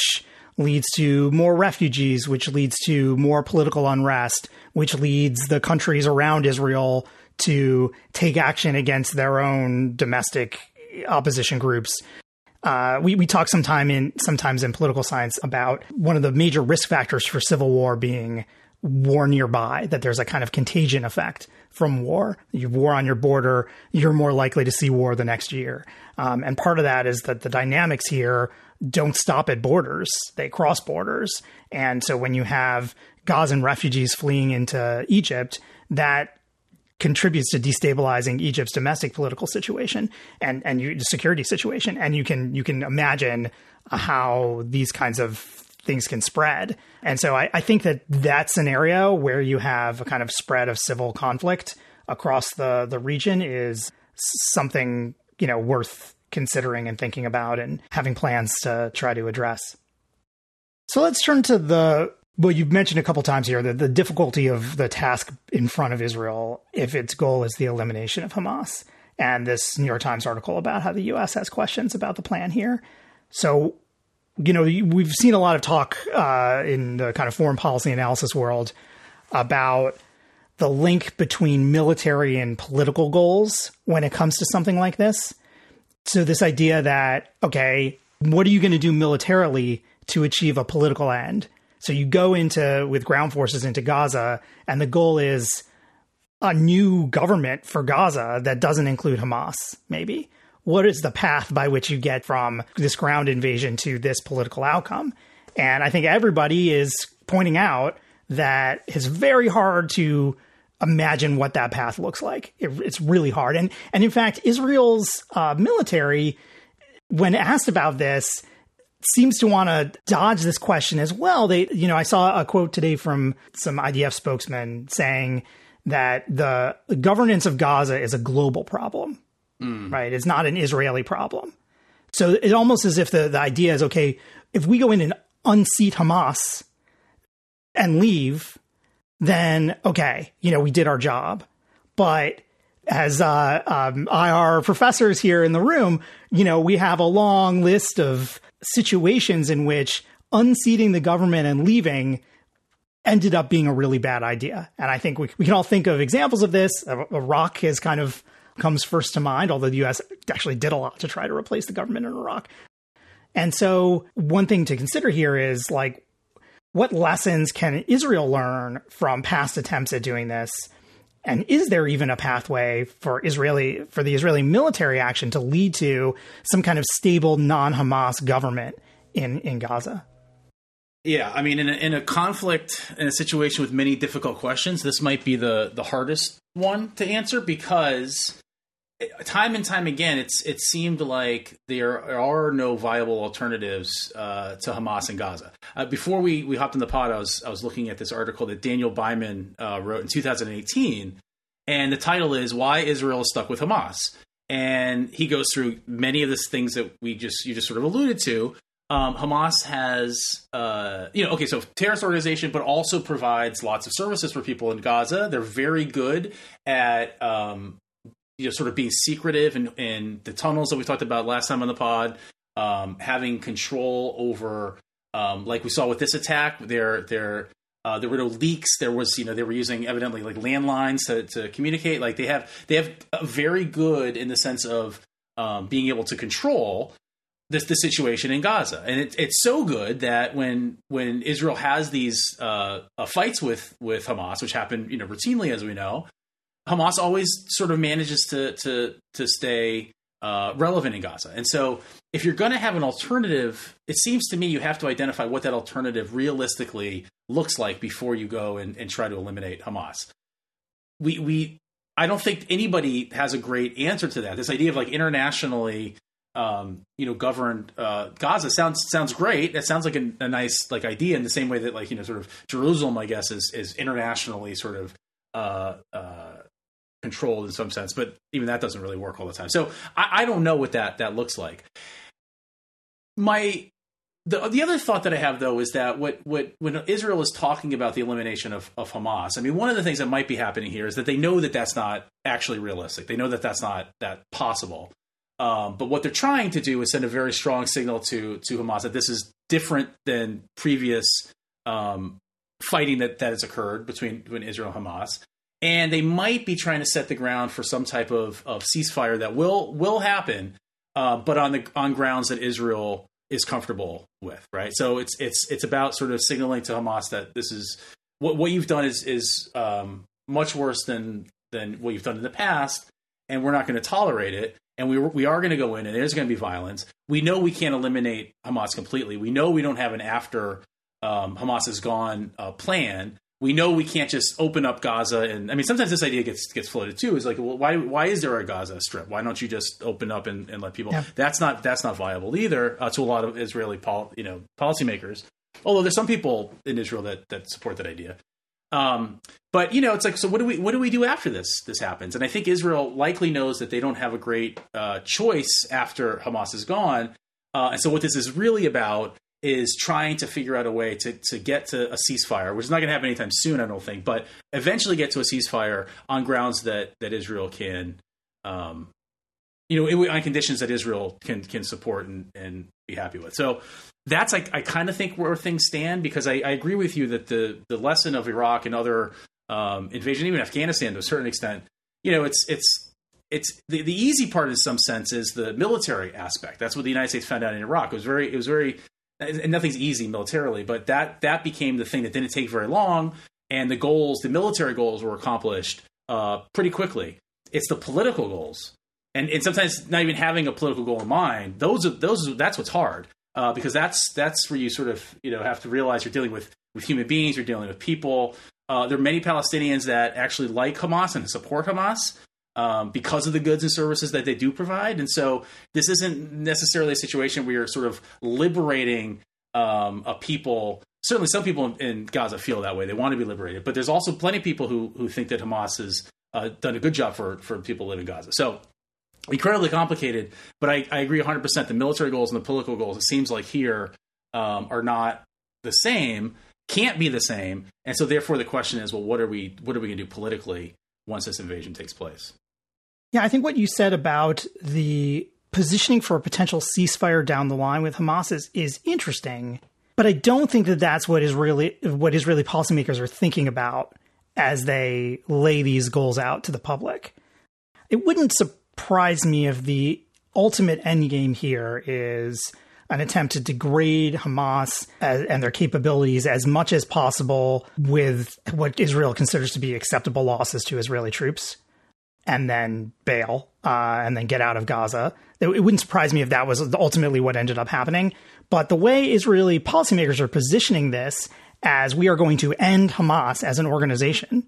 B: leads to more refugees, which leads to more political unrest, which leads the countries around Israel to take action against their own domestic opposition groups. Uh, we, we talk sometime in sometimes in political science about one of the major risk factors for civil war being war nearby, that there's a kind of contagion effect from war. You war on your border, you're more likely to see war the next year. Um, and part of that is that the dynamics here don't stop at borders, they cross borders. And so when you have Gazan refugees fleeing into Egypt, that contributes to destabilizing Egypt's domestic political situation and and security situation. And you can you can imagine how these kinds of things can spread. And so I, I think that that scenario where you have a kind of spread of civil conflict across the the region is something you know worth considering and thinking about and having plans to try to address. So let's turn to the well, you've mentioned a couple times here that the difficulty of the task in front of Israel if its goal is the elimination of Hamas. And this New York Times article about how the U.S. has questions about the plan here. So, you know, we've seen a lot of talk uh, in the kind of foreign policy analysis world about the link between military and political goals when it comes to something like this. So, this idea that, okay, what are you going to do militarily to achieve a political end? So you go into with ground forces into Gaza, and the goal is a new government for Gaza that doesn't include Hamas, maybe. What is the path by which you get from this ground invasion to this political outcome? And I think everybody is pointing out that it's very hard to imagine what that path looks like. It, it's really hard. And, and in fact, Israel's uh, military, when asked about this, seems to want to dodge this question as well. They, you know, I saw a quote today from some IDF spokesman saying that the, the governance of Gaza is a global problem, mm. right? It's not an Israeli problem. So it's almost as if the, the idea is okay, if we go in and unseat Hamas and leave, then okay, you know, we did our job. But as uh, um, IR professors here in the room, you know, we have a long list of situations in which unseating the government and leaving ended up being a really bad idea. And I think we, we can all think of examples of this. Iraq is kind of comes first to mind, although the US actually did a lot to try to replace the government in Iraq. And so one thing to consider here is like what lessons can Israel learn from past attempts at doing this? And is there even a pathway for Israeli for the Israeli military action to lead to some kind of stable non-Hamas government in in Gaza?
A: Yeah, I mean, in a, in a conflict, in a situation with many difficult questions, this might be the the hardest one to answer because time and time again, it's it seemed like there are no viable alternatives uh, to Hamas in Gaza. Uh, before we we hopped in the pod, I was I was looking at this article that Daniel Byman uh, wrote in 2018, and the title is "Why Israel is Stuck with Hamas." And he goes through many of the things that we just you just sort of alluded to. Um, Hamas has, uh, you know, okay, so terrorist organization, but also provides lots of services for people in Gaza. They're very good at um, you know sort of being secretive in, in the tunnels that we talked about last time on the pod, um, having control over, um, like we saw with this attack, there there uh, there were no leaks. There was you know they were using evidently like landlines to, to communicate. Like they have they have very good in the sense of um, being able to control this the situation in Gaza, and it, it's so good that when when Israel has these uh, uh, fights with with Hamas, which happen you know routinely as we know, Hamas always sort of manages to to to stay uh, relevant in Gaza. And so, if you're going to have an alternative, it seems to me you have to identify what that alternative realistically looks like before you go and, and try to eliminate Hamas. We we I don't think anybody has a great answer to that. This idea of like internationally, um, you know, governed uh, Gaza sounds sounds great. That sounds like a, a, nice like idea in the same way that like you know, sort of Jerusalem, I guess, is is internationally sort of uh, uh, controlled in some sense, but even that doesn't really work all the time. So I, I don't know what that that looks like. My the the other thought that I have though is that what what when Israel is talking about the elimination of, of Hamas, I mean one of the things that might be happening here is that they know that that's not actually realistic. They know that that's not that possible. Um, but what they're trying to do is send a very strong signal to to Hamas that this is different than previous um, fighting that that has occurred between between Israel and Hamas and they might be trying to set the ground for some type of, of ceasefire that will will happen, uh, but on the on grounds that Israel is comfortable with, right? So it's it's it's about sort of signaling to Hamas that this is what what you've done is is um, much worse than than what you've done in the past, and we're not going to tolerate it. And we we are going to go in, and there's going to be violence. We know we can't eliminate Hamas completely. We know we don't have an after um, Hamas is gone uh, plan we know we can't just open up Gaza and I mean sometimes this idea gets gets floated too is like well why why is there a Gaza strip? Why don't you just open up and, and let people yeah. that's not that's not viable either uh, to a lot of Israeli pol- you know policymakers. Although there's some people in Israel that that support that idea. Um, but you know it's like so what do we what do we do after this this happens? And I think Israel likely knows that they don't have a great uh, choice after Hamas is gone. Uh, and so what this is really about is trying to figure out a way to, to get to a ceasefire, which is not going to happen anytime soon, I don't think, but eventually get to a ceasefire on grounds that, that Israel can, um, you know, on conditions that Israel can can support and, and be happy with. So that's like I kind of think where things stand because I, I, agree with you that the the lesson of Iraq and other um, invasion, even Afghanistan to a certain extent, you know, it's it's it's the, the easy part in some sense is the military aspect. That's what the United States found out in Iraq. It was very it was very and nothing's easy militarily, but that that became the thing that didn't take very long, and the goals, the military goals, were accomplished uh, pretty quickly. It's the political goals, and and sometimes not even having a political goal in mind. Those are those that's what's hard. uh, because that's that's where you sort of you know have to realize you're dealing with with human beings, you're dealing with people. Uh, there are many Palestinians that actually like Hamas and support Hamas um, because of the goods and services that they do provide. And so this isn't necessarily a situation where you're sort of liberating um, a people. Certainly, some people in Gaza feel that way. They want to be liberated, but there's also plenty of people who who think that Hamas has uh, done a good job for for people living in Gaza. So incredibly complicated. But I, I agree 100. percent The military goals and the political goals, it seems like here, um, are not the same. Can't be the same. And so, therefore, the question is, well, what are we what are we going to do politically once this invasion takes place?
B: Yeah, I think what you said about the positioning for a potential ceasefire down the line with Hamas is, is interesting, but I don't think that that's what is really what Israeli policymakers are thinking about as they lay these goals out to the public. It wouldn't surprise me if the ultimate end game here is an attempt to degrade Hamas as, and their capabilities as much as possible with what Israel considers to be acceptable losses to Israeli troops and then bail uh, and then get out of Gaza. It wouldn't surprise me if that was ultimately what ended up happening. But the way Israeli policymakers are positioning this as we are going to end Hamas as an organization,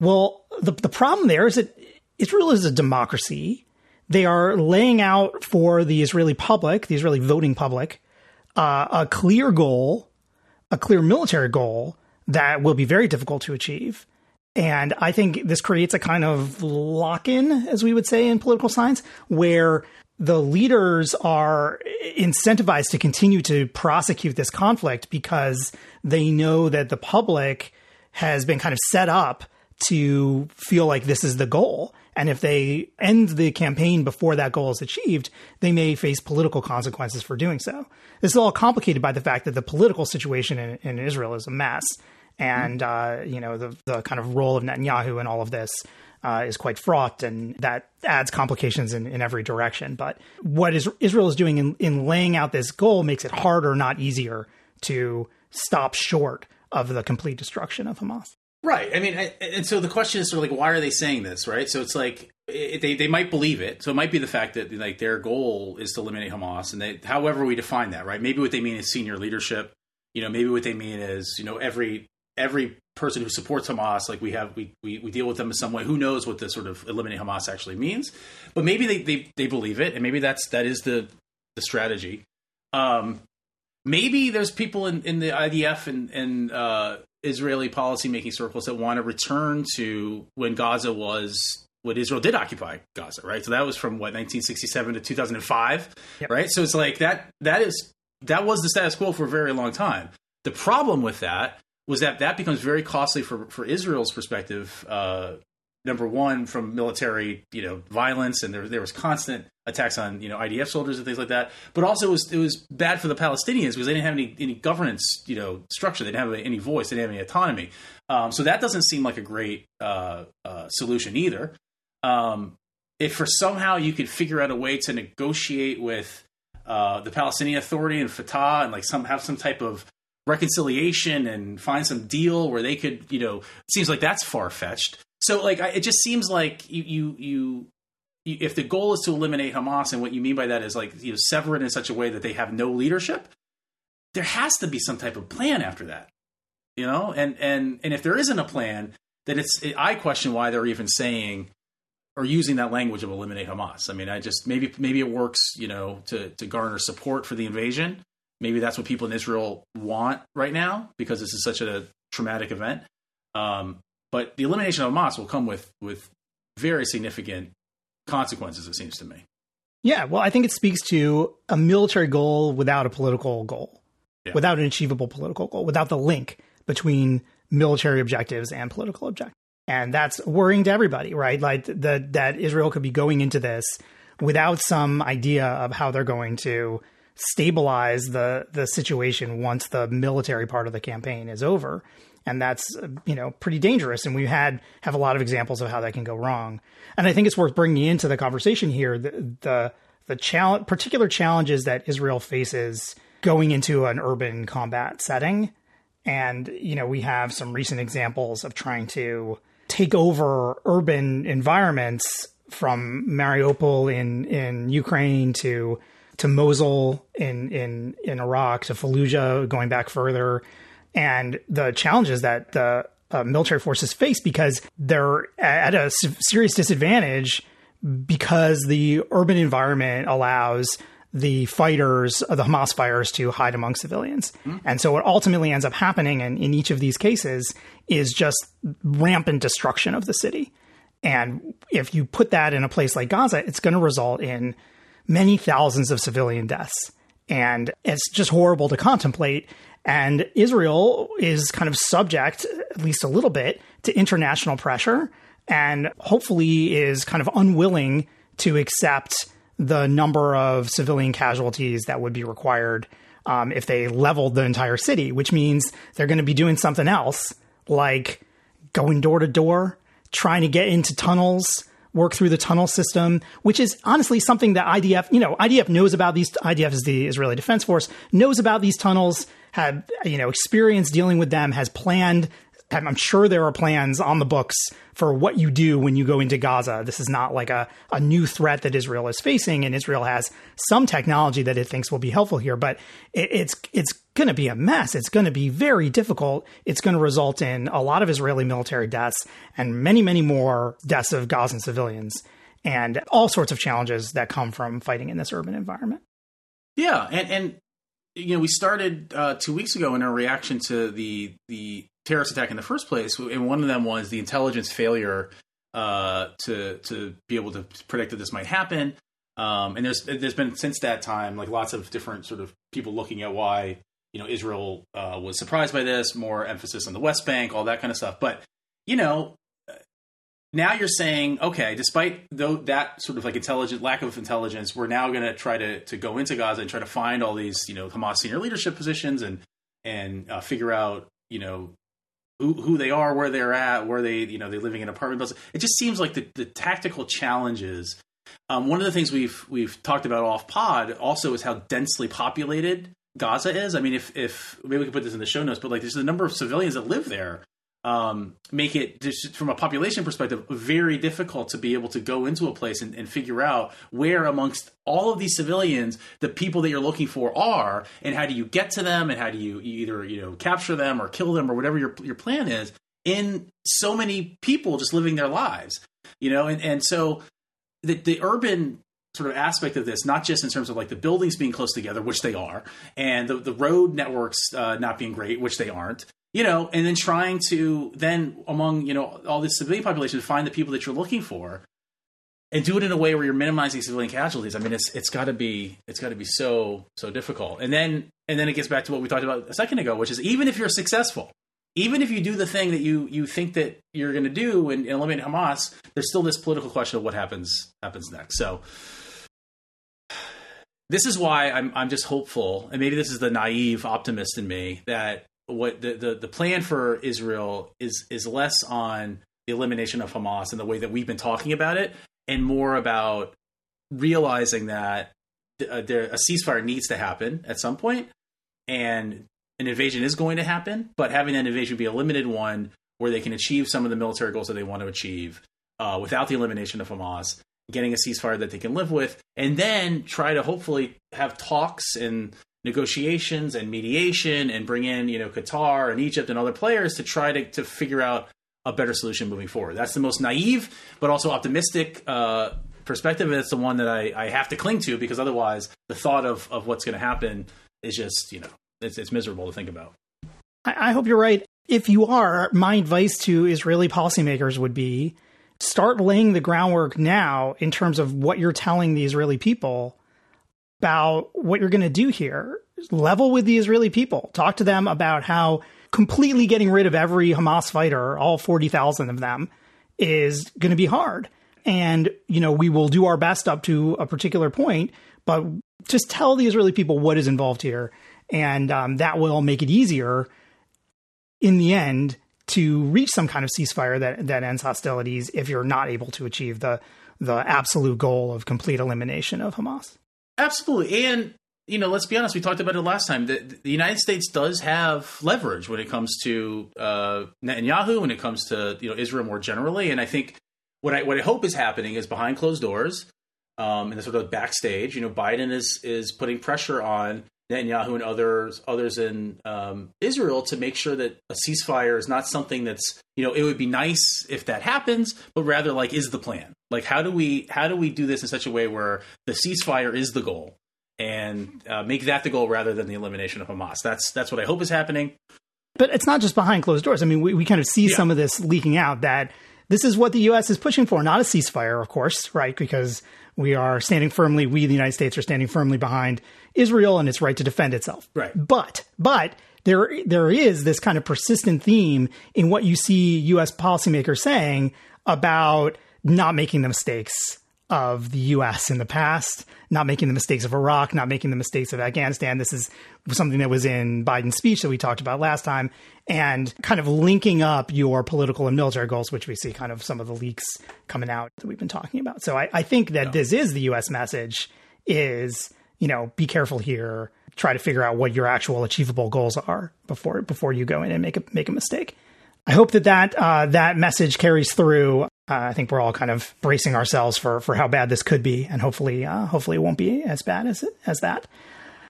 B: well, the, the problem there is that Israel is a democracy. They are laying out for the Israeli public, the Israeli voting public, uh, a clear goal, a clear military goal that will be very difficult to achieve. And I think this creates a kind of lock in, as we would say in political science, where the leaders are incentivized to continue to prosecute this conflict because they know that the public has been kind of set up to feel like this is the goal. And if they end the campaign before that goal is achieved, they may face political consequences for doing so. This is all complicated by the fact that the political situation in, in Israel is a mess and uh, you know the the kind of role of Netanyahu in all of this uh, is quite fraught, and that adds complications in, in every direction. But what is, Israel is doing in, in laying out this goal makes it harder, not easier, to stop short of the complete destruction of Hamas.
A: Right. I mean, and so the question is sort of like, why are they saying this? Right. So it's like it, they they might believe it. So it might be the fact that like their goal is to eliminate Hamas, and they, however we define that, right? Maybe what they mean is senior leadership. You know, maybe what they mean is you know every every person who supports Hamas, like we have, we, we, we, deal with them in some way. Who knows what the sort of eliminate Hamas actually means? But maybe they, they, they believe it, and maybe that's that is the the strategy. Um, maybe there's people in, in the IDF and, and uh, Israeli policymaking circles that want to return to when Gaza was what Israel did occupy Gaza, right? So that was from what 1967 to 2005, yep. right? So it's like that that is that was the status quo for a very long time. The problem with that was that that becomes very costly for for Israel's perspective. Uh, number one, from military you know violence, and there there was constant attacks on you know IDF soldiers and things like that. But also it was it was bad for the Palestinians because they didn't have any any governance you know structure. They didn't have any voice. They didn't have any autonomy. Um, so that doesn't seem like a great uh, uh, solution either. Um, if for somehow you could figure out a way to negotiate with uh, the Palestinian Authority and Fatah and like some have some type of reconciliation and find some deal where they could, you know, seems like that's far fetched. So like, I, it just seems like you, you, you, you, if the goal is to eliminate Hamas and what you mean by that is like, you know, sever it in such a way that they have no leadership, there has to be some type of plan after that, you know? And, and, and if there isn't a plan, then it's, it, I question why they're even saying, or using that language of eliminate Hamas. I mean, I just maybe maybe it works, you know, to to garner support for the invasion, maybe that's what people in Israel want right now because this is such a traumatic event. Um, but the elimination of Hamas will come with with very significant consequences. It seems to me.
B: Yeah, well, I think it speaks to a military goal without a political goal, yeah. without an achievable political goal, without the link between military objectives and political objectives. And that's worrying to everybody, right? Like the, that Israel could be going into this without some idea of how they're going to stabilize the the situation once the military part of the campaign is over. And that's you know pretty dangerous. And we had have a lot of examples of how that can go wrong. And i think it's worth bringing into the conversation here the the, the challenge particular challenges that israel faces going into an urban combat setting. And you know we have some recent examples of trying to take over urban environments from mariupol in in ukraine to to Mosul in in in Iraq, to Fallujah, going back further, and the challenges that the uh, military forces face because they're at a serious disadvantage because the urban environment allows the fighters, the Hamas fighters, to hide among civilians. Mm-hmm. And so what ultimately ends up happening in, in each of these cases is just rampant destruction of the city. And if you put that in a place like Gaza, it's going to result in many thousands of civilian deaths. And it's just horrible to contemplate. And Israel is kind of subject, at least a little bit, to international pressure and hopefully is kind of unwilling to accept the number of civilian casualties that would be required um, if they leveled the entire city, which means they're going to be doing something else like going door to door, trying to get into tunnels, work through the tunnel system, which is honestly something that IDF, you know, IDF knows about these. IDF is the Israeli Defense Force, knows about these tunnels, had, you know, experience dealing with them, has planned I'm sure there are plans on the books for what you do when you go into Gaza. This is not like a, a new threat that Israel is facing, and Israel has some technology that it thinks will be helpful here, but it, it's it's going to be a mess. It's going to be very difficult. It's going to result in a lot of Israeli military deaths and many, many more deaths of Gazan civilians and all sorts of challenges that come from fighting in this urban environment.
A: Yeah, and and you know we started uh, two weeks ago in our reaction to the the terrorist attack in the first place, and one of them was the intelligence failure uh, to to be able to predict that this might happen. Um, and there's there's been since that time like lots of different sort of people looking at why you know Israel uh, was surprised by this, more emphasis on the West Bank, all that kind of stuff. But you know, now you're saying okay, despite though that sort of like intelligent lack of intelligence, we're now going to try to to go into Gaza and try to find all these you know Hamas senior leadership positions and and uh, figure out you know who, they are, where they're at, where they you know they're living in apartment buildings. It just seems like the, the tactical challenges. Um, one of the things we've we've talked about off pod also is how densely populated Gaza is. I mean, if if maybe we can put this in the show notes, but like there's the number of civilians that live there um, make it just from a population perspective very difficult to be able to go into a place and, and, figure out where amongst all of these civilians the people that you're looking for are and how do you get to them and how do you either you know capture them or kill them or whatever your your plan is in so many people just living their lives you know? And and so the the urban sort of aspect of this, not just in terms of like the buildings being close together, which they are, and the, the road networks uh, not being great, which they aren't, you know, and then trying to then among you know all this civilian population find the people that you're looking for, and do it in a way where you're minimizing civilian casualties. I mean, it's it's got to be it's got to be so so difficult. And then and then it gets back to what we talked about a second ago, which is even if you're successful, even if you do the thing that you you think that you're going to do and, and eliminate Hamas, there's still this political question of what happens happens next. So this is why I'm I'm just hopeful, and maybe this is the naive optimist in me that what the, the, the plan for Israel is is less on the elimination of Hamas and the way that we've been talking about it, and more about realizing that uh, there, a ceasefire needs to happen at some point, and an invasion is going to happen, but having that invasion be a limited one where they can achieve some of the military goals that they want to achieve uh, without the elimination of Hamas, getting a ceasefire that they can live with, and then try to hopefully have talks and negotiations and mediation and bring in you know Qatar and Egypt and other players to try to, to figure out a better solution moving forward. That's the most naive but also optimistic uh, perspective, and it's the one that I, I have to cling to because otherwise the thought of, of what's going to happen is just you know it's, it's miserable to think about.
B: I, I hope you're right. If you are, my advice to Israeli policymakers would be start laying the groundwork now in terms of what you're telling the Israeli people about what you're going to do here. Level with the Israeli people. Talk to them about how completely getting rid of every Hamas fighter, all 40,000 of them, is going to be hard. And, you know, we will do our best up to a particular point, but just tell the Israeli people what is involved here. And um, that will make it easier in the end to reach some kind of ceasefire that, that ends hostilities if you're not able to achieve the, the absolute goal of complete elimination of Hamas.
A: Absolutely. And, you know, let's be honest, we talked about it last time. The, the United States does have leverage when it comes to uh, Netanyahu, when it comes to, you know, Israel more generally. And I think what I, what I hope is happening is behind closed doors, um, the sort of backstage, you know, Biden is is putting pressure on Netanyahu and others others in um, Israel to make sure that a ceasefire is not something that's you know it would be nice if that happens, but rather like is the plan. Like how do we how do we do this in such a way where the ceasefire is the goal and uh, make that the goal rather than the elimination of Hamas. That's that's what I hope is happening.
B: But it's not just behind closed doors. I mean, we, we kind of see yeah. some of this leaking out that this is what the U.S. is pushing for, not a ceasefire, of course, right? Because we are standing firmly, we, the United States, are standing firmly behind Israel and its right to defend itself.
A: Right.
B: But, but there, there is this kind of persistent theme in what you see U.S. policymakers saying about not making the mistakes of the US in the past, not making the mistakes of Iraq, not making the mistakes of Afghanistan. This is something that was in Biden's speech that we talked about last time, and kind of linking up your political and military goals, which we see kind of some of the leaks coming out that we've been talking about. So I, I think that yeah. this is the US message is, you know, be careful here, try to figure out what your actual achievable goals are before before you go in and make a make a mistake. I hope that that uh, that message carries through. Uh, I think we're all kind of bracing ourselves for for how bad this could be, and hopefully, uh, hopefully, it won't be as bad as it, as that.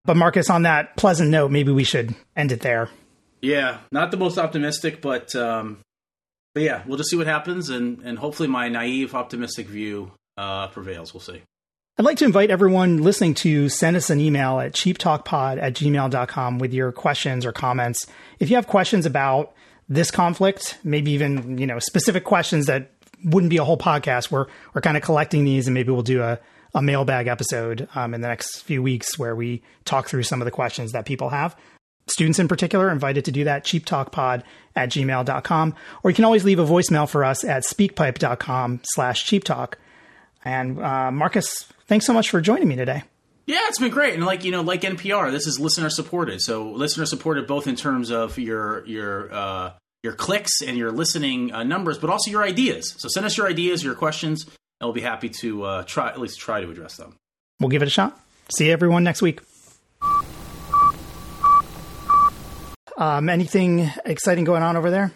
B: But Marcus, on that pleasant note, maybe we should end it there.
A: Yeah, not the most optimistic, but um, but yeah, we'll just see what happens, and and hopefully, my naive, optimistic view uh, prevails. We'll see.
B: I'd like to invite everyone listening to send us an email at cheaptalkpod at gmail.com with your questions or comments. If you have questions about this conflict, maybe even, you know, specific questions that wouldn't be a whole podcast. We're, we're kind of collecting these and maybe we'll do a, a mailbag episode um, in the next few weeks where we talk through some of the questions that people have. Students in particular invited to do that, cheaptalkpod at gmail.com. Or you can always leave a voicemail for us at speakpipe.com slash cheaptalk. And uh, Marcus, thanks so much for joining me today.
A: Yeah, it's been great, and like you know, like NPR, this is listener supported. So listener supported both in terms of your your uh, your clicks and your listening uh, numbers, but also your ideas. So send us your ideas, your questions, and we'll be happy to uh, try at least try to address them.
B: We'll give it a shot. See everyone next week. Um, anything exciting going on over there?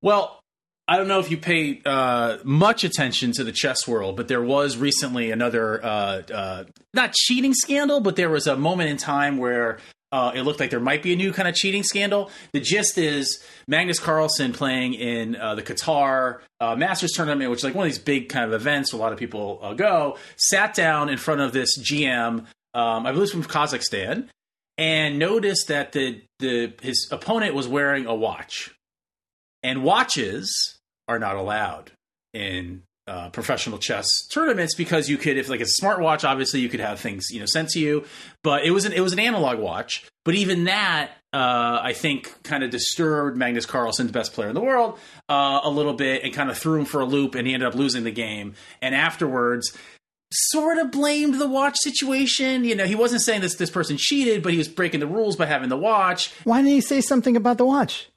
A: Well, I don't know if you pay uh, much attention to the chess world, but there was recently another uh, uh, not cheating scandal, but there was a moment in time where uh, it looked like there might be a new kind of cheating scandal. The gist is Magnus Carlsen playing in uh, the Qatar uh, Masters tournament, which is like one of these big kind of events where a lot of people uh, go, sat down in front of this GM, um, I believe from Kazakhstan, and noticed that the the his opponent was wearing a watch, and watches are not allowed in uh, professional chess tournaments because you could, if like it's a smartwatch, obviously you could have things you know sent to you. But it was an it was an analog watch. But even that, uh, I think, kind of disturbed Magnus Carlsen, the best player in the world, uh, a little bit, and kind of threw him for a loop, and he ended up losing the game. And afterwards, sort of blamed the watch situation. You know, he wasn't saying this this person cheated, but he was breaking the rules by having the watch.
B: Why didn't he say something about the watch?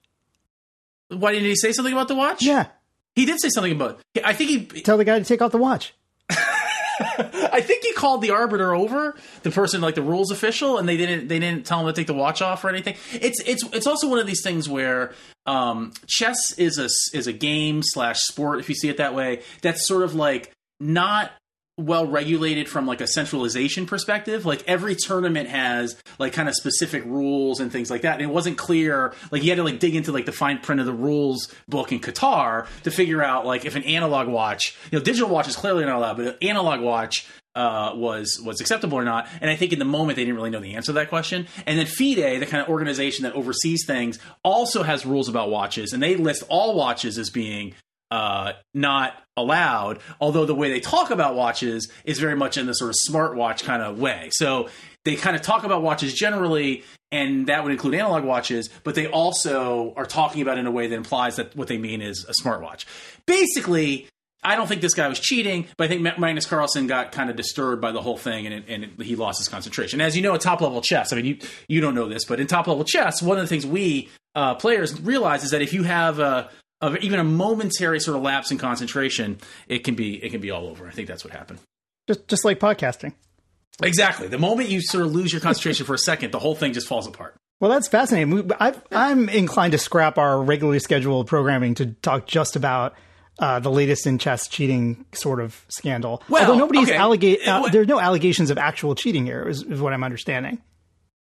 A: Why didn't he say something about the watch?
B: Yeah.
A: He did say something about. I think he
B: tell the guy to take off the watch.
A: I think he called the arbiter over, the person like the rules official, and they didn't they didn't tell him to take the watch off or anything. It's it's it's also one of these things where um, chess is a is a game slash sport, if you see it that way. That's sort of like not well regulated from like a centralization perspective. Like every tournament has like kind of specific rules and things like that. And it wasn't clear. Like you had to like dig into like the fine print of the rules book in Qatar to figure out like if an analog watch, you know, digital watch is clearly not allowed, but an analog watch uh, was was acceptable or not. And I think in the moment they didn't really know the answer to that question. And then FIDE, the kind of organization that oversees things, also has rules about watches, and they list all watches as being uh, not allowed. Although the way they talk about watches is very much in the sort of smartwatch kind of way. So they kind of talk about watches generally, and that would include analog watches, but they also are talking about in a way that implies that what they mean is a smartwatch. Basically, I don't think this guy was cheating, but I think Magnus Carlsen got kind of disturbed by the whole thing, and, it, and it, he lost his concentration. As you know, at top level chess, I mean, you you don't know this, but in top level chess, one of the things we uh, players realize is that if you have a, of even a momentary sort of lapse in concentration, it can be it can be all over. I think that's what happened.
B: Just just like podcasting.
A: Exactly. The moment you sort of lose your concentration for a second, the whole thing just falls apart.
B: Well, that's fascinating. i am inclined to scrap our regularly scheduled programming to talk just about uh, the latest in chess cheating sort of scandal.
A: Well,
B: Although nobody's
A: okay.
B: allega- uh, there are no allegations of actual cheating here, is, is what I'm understanding.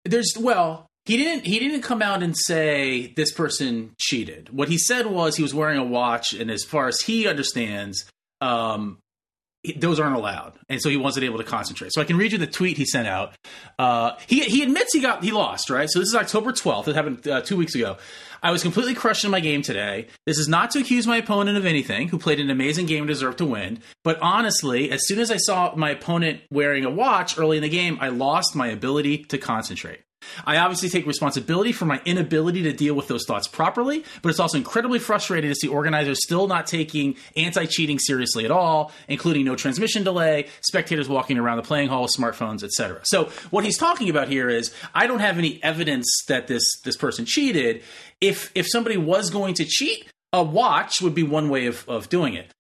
A: There's well, he didn't he didn't come out and say this person cheated. What he said was he was wearing a watch, and as far as he understands, um, those aren't allowed, and so he wasn't able to concentrate. So I can read you the tweet he sent out. Uh, he he admits he got he lost, right? So this is October twelfth. It happened uh, two weeks ago. I was completely crushed in my game today. This is not to accuse my opponent of anything, who played an amazing game and deserved to win. But honestly, as soon as I saw my opponent wearing a watch early in the game, I lost my ability to concentrate. I obviously take responsibility for my inability to deal with those thoughts properly, but it's also incredibly frustrating to see organizers still not taking anti cheating seriously at all, including no transmission delay, spectators walking around the playing hall with smartphones, etc. So, what he's talking about here is I don't have any evidence that this, this person cheated. If, if somebody was going to cheat, a watch would be one way of, of doing it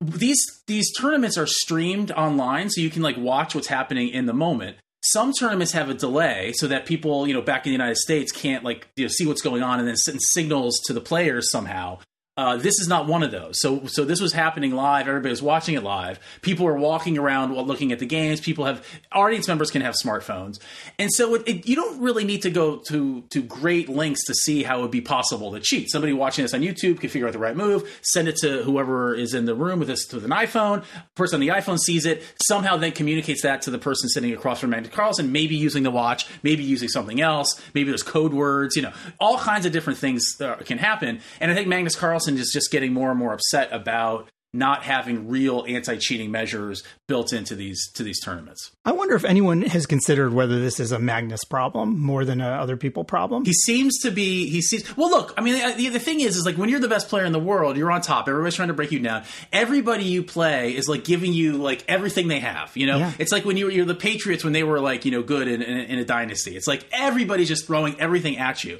A: these these tournaments are streamed online so you can like watch what's happening in the moment some tournaments have a delay so that people you know back in the united states can't like you know, see what's going on and then send signals to the players somehow uh, this is not one of those. So, so this was happening live. Everybody was watching it live. People are walking around while looking at the games. People have audience members can have smartphones, and so it, it, you don't really need to go to to great lengths to see how it would be possible to cheat. Somebody watching this on YouTube can figure out the right move, send it to whoever is in the room with this with an iPhone. Person on the iPhone sees it, somehow then communicates that to the person sitting across from Magnus Carlsen, maybe using the watch, maybe using something else, maybe there's code words. You know, all kinds of different things can happen. And I think Magnus Is just getting more and more upset about not having real anti-cheating measures built into these to these tournaments.
B: I wonder if anyone has considered whether this is a Magnus problem more than a other people problem.
A: He seems to be. He seems. Well, look. I mean, the, the thing is, is like when you're the best player in the world, you're on top. Everybody's trying to break you down. Everybody you play is like giving you like everything they have. You know,
B: Yeah.
A: it's like when you you're the Patriots when they were like you know good in, in, in a dynasty. It's like everybody's just throwing everything at you,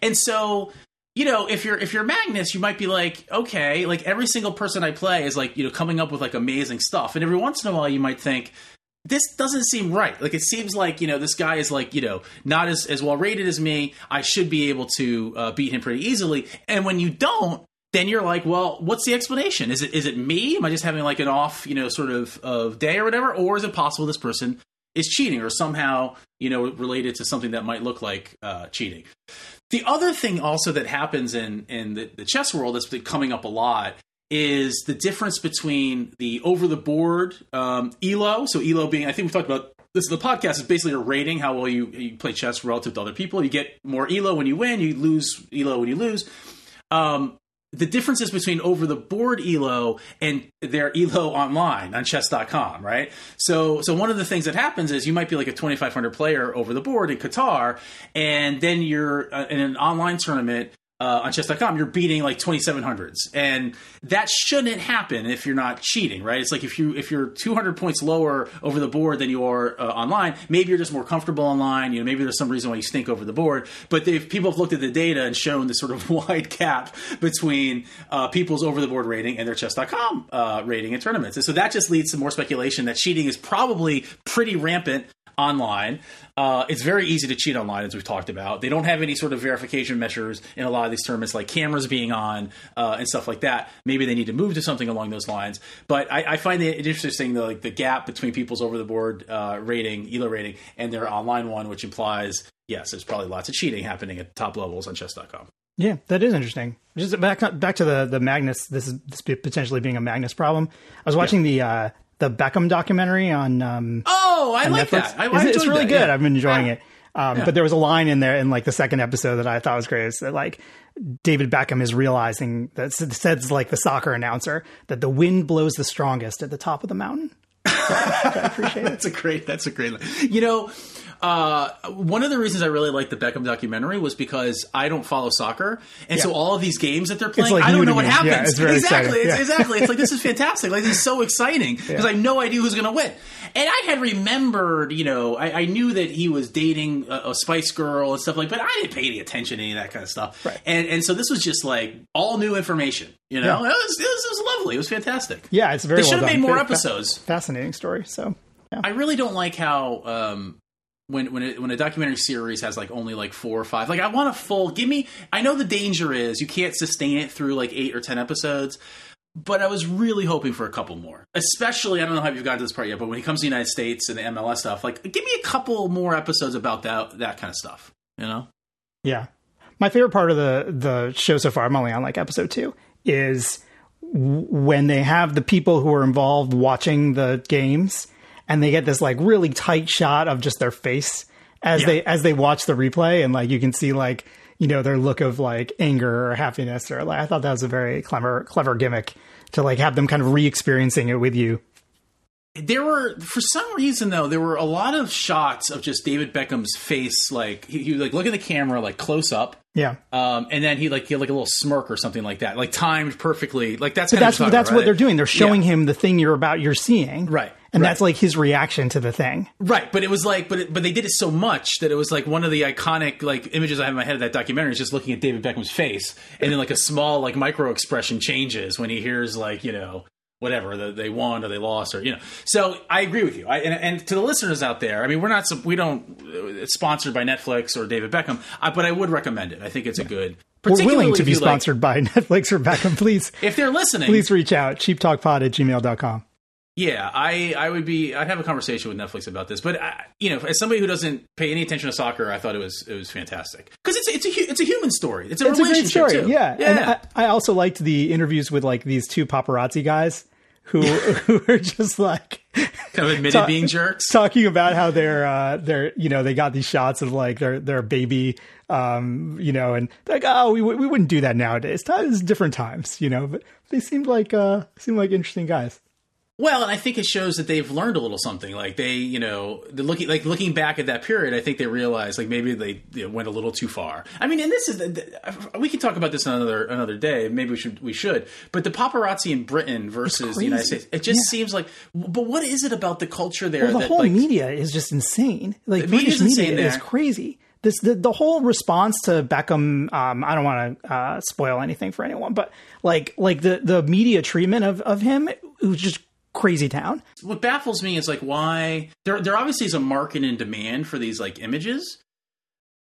A: and so you know, if you're if you're Magnus, you might be like, okay, like every single person I play is like, you know, coming up with like amazing stuff. And every once in a while you might think, this doesn't seem right. Like it seems like, you know, this guy is like, you know, not as, as well rated as me. I should be able to uh, beat him pretty easily. And when you don't, then you're like, well, what's the explanation? Is it is it me? Am I just having like an off, you know, sort of of day or whatever? Or is it possible this person is cheating or somehow, you know, related to something that might look like uh, cheating? The other thing also that happens in in the, the chess world that's been coming up a lot is the difference between the over the board um, elo. So elo being, I think we talked about this. In the podcast is basically a rating how well you, you play chess relative to other people. You get more elo when you win. You lose elo when you lose. Um, the differences between over the board elo and their elo online on chess.com right? So so one of the things that happens is you might be like a 2500 player over the board in qatar and then you're uh, in an online tournament uh, on chess.com you're beating like 2700s and that shouldn't happen if you're not cheating right? It's like if you if you're 200 points lower over the board than you are uh, online maybe you're just more comfortable online you know maybe there's some reason why you stink over the board. But if people have looked at the data and shown this sort of wide gap between uh, people's over the board rating and their chess.com uh, rating in tournaments. And so that just leads to more speculation that cheating is probably pretty rampant online. Uh, it's very easy to cheat online, as we've talked about. They don't have any sort of verification measures in a lot of these tournaments, like cameras being on uh, and stuff like that. Maybe they need to move to something along those lines. But I, I find it interesting, the, like the gap between people's over the board uh, rating, ELO rating, and their online one, which implies yes, there's probably lots of cheating happening at top levels on chess.com.
B: Yeah, that is interesting. Just back back to the the Magnus. This is this potentially being a Magnus problem. I was watching the uh, the Beckham documentary on um,
A: Oh, I
B: on
A: like
B: Netflix.
A: that. I, I
B: it's, it's really
A: that,
B: good.
A: yeah.
B: I've been enjoying
A: Yeah.
B: it. Um, But there was a line in there in like the second episode that I thought was great. It's that like David Beckham is realizing that says like the soccer announcer that the wind blows the strongest at the top of the mountain. So, I appreciate it.
A: That's a great. That's a great. Line. You know, uh, one of the reasons I really like the Beckham documentary was because I don't follow soccer, and so all of these games that they're playing,
B: like
A: I don't know what
B: me.
A: happens.
B: Yeah, it's
A: exactly. It's,
B: Yeah.
A: exactly. It's like this is fantastic. Like this is so exciting because I have no idea who's going to win. And I had remembered, you know, I, I knew that he was dating a, a Spice Girl and stuff like, but I didn't pay any attention to any of that kind of stuff.
B: Right.
A: And and so this was just like all new information. You know,
B: Yeah.
A: it, was, it was it was lovely. It was fantastic.
B: Yeah, it's very.
A: They should
B: well
A: have
B: done.
A: made more
B: Very fa-
A: episodes.
B: fascinating story. So yeah.
A: I really don't like how um, when when it, when a documentary series has like only like four or five. Like I want a full. Give me. I know the danger is you can't sustain it through like eight or ten episodes. but I was really hoping for a couple more. Especially, I don't know how you've gotten to this part yet, but when he comes to the United States and the MLS stuff, like give me a couple more episodes about that that kind of stuff. You know?
B: Yeah. My favorite part of the the show so far, I'm only on like episode two, is when they have the people who are involved watching the games and they get this like really tight shot of just their face as yeah. they as they watch the replay and like you can see like you know their look of like anger or happiness or like I thought that was a very clever clever gimmick to like have them kind of re-experiencing it with you.
A: There were for some reason though there were a lot of shots of just David Beckham's face like he, he would like look at the camera like close up.
B: Yeah.
A: Um, and then he like he had like a little smirk or something like that like timed perfectly. Like that's
B: that's
A: that's
B: about, what they're doing. They're showing yeah. him the thing you're about you're seeing.
A: Right
B: and
A: right.
B: that's like his reaction to the thing.
A: Right but it was like but it, but they did it so much that it was like one of the iconic like images I have in my head of that documentary is just looking at David Beckham's face and then like a small like micro expression changes when he hears like you know whatever the, they won or they lost or you know. So i agree with you. I, and, and, to the listeners out there i mean we're not we don't it's sponsored by netflix or david beckham I, but i would recommend it. I think it's yeah. a good
B: we're willing to be sponsored like, by netflix or beckham please.
A: If they're listening.
B: Please reach out cheaptalkpod at gmail.com
A: yeah, I, I would be. I'd have a conversation with Netflix about this, but I, you know, as somebody who doesn't pay any attention to soccer, I thought it was it was fantastic because it's it's a it's a human story. It's a it's relationship a great story.
B: Too. Yeah, yeah. And I, I, also liked the interviews with like these two paparazzi guys who who are just like
A: kind of admitted talk, being jerks,
B: talking about how they're uh, they're you know they got these shots of like their their baby, um, you know, and like oh we we wouldn't do that nowadays. It's different times, you know, but they seemed like uh seemed like interesting guys.
A: Well, and I think it shows that they've learned a little something. Like they, you know, looking like looking back at that period, I think they realized like maybe they you know, went a little too far. I mean, and this is the, we can talk about this another another day. Maybe we should we should. But the paparazzi in Britain versus the United States, it just yeah. seems like. But what is it about the culture there?
B: Well, the
A: that,
B: whole
A: like,
B: media is just insane. Like British media is crazy this the, the whole response to Beckham. Um, I don't want to uh, spoil anything for anyone, but like like the the media treatment of of him it was just crazy town.
A: What baffles me is like why there there obviously is a market and demand for these like images.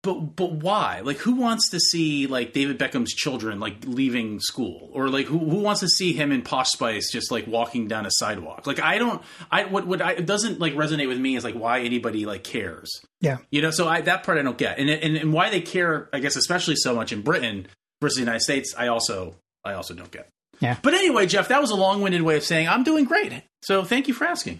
A: But but why? Like who wants to see like David Beckham's children like leaving school or like who who wants to see him in Posh Spice just like walking down a sidewalk? Like I don't I what what I it doesn't like resonate with me is like why anybody like cares.
B: Yeah.
A: You know, so I that part I don't get. And and and why they care I guess especially so much in Britain versus the United States I also I also don't get.
B: Yeah.
A: But anyway, Jeff, that was a long winded way of saying I'm doing great. So thank you for asking.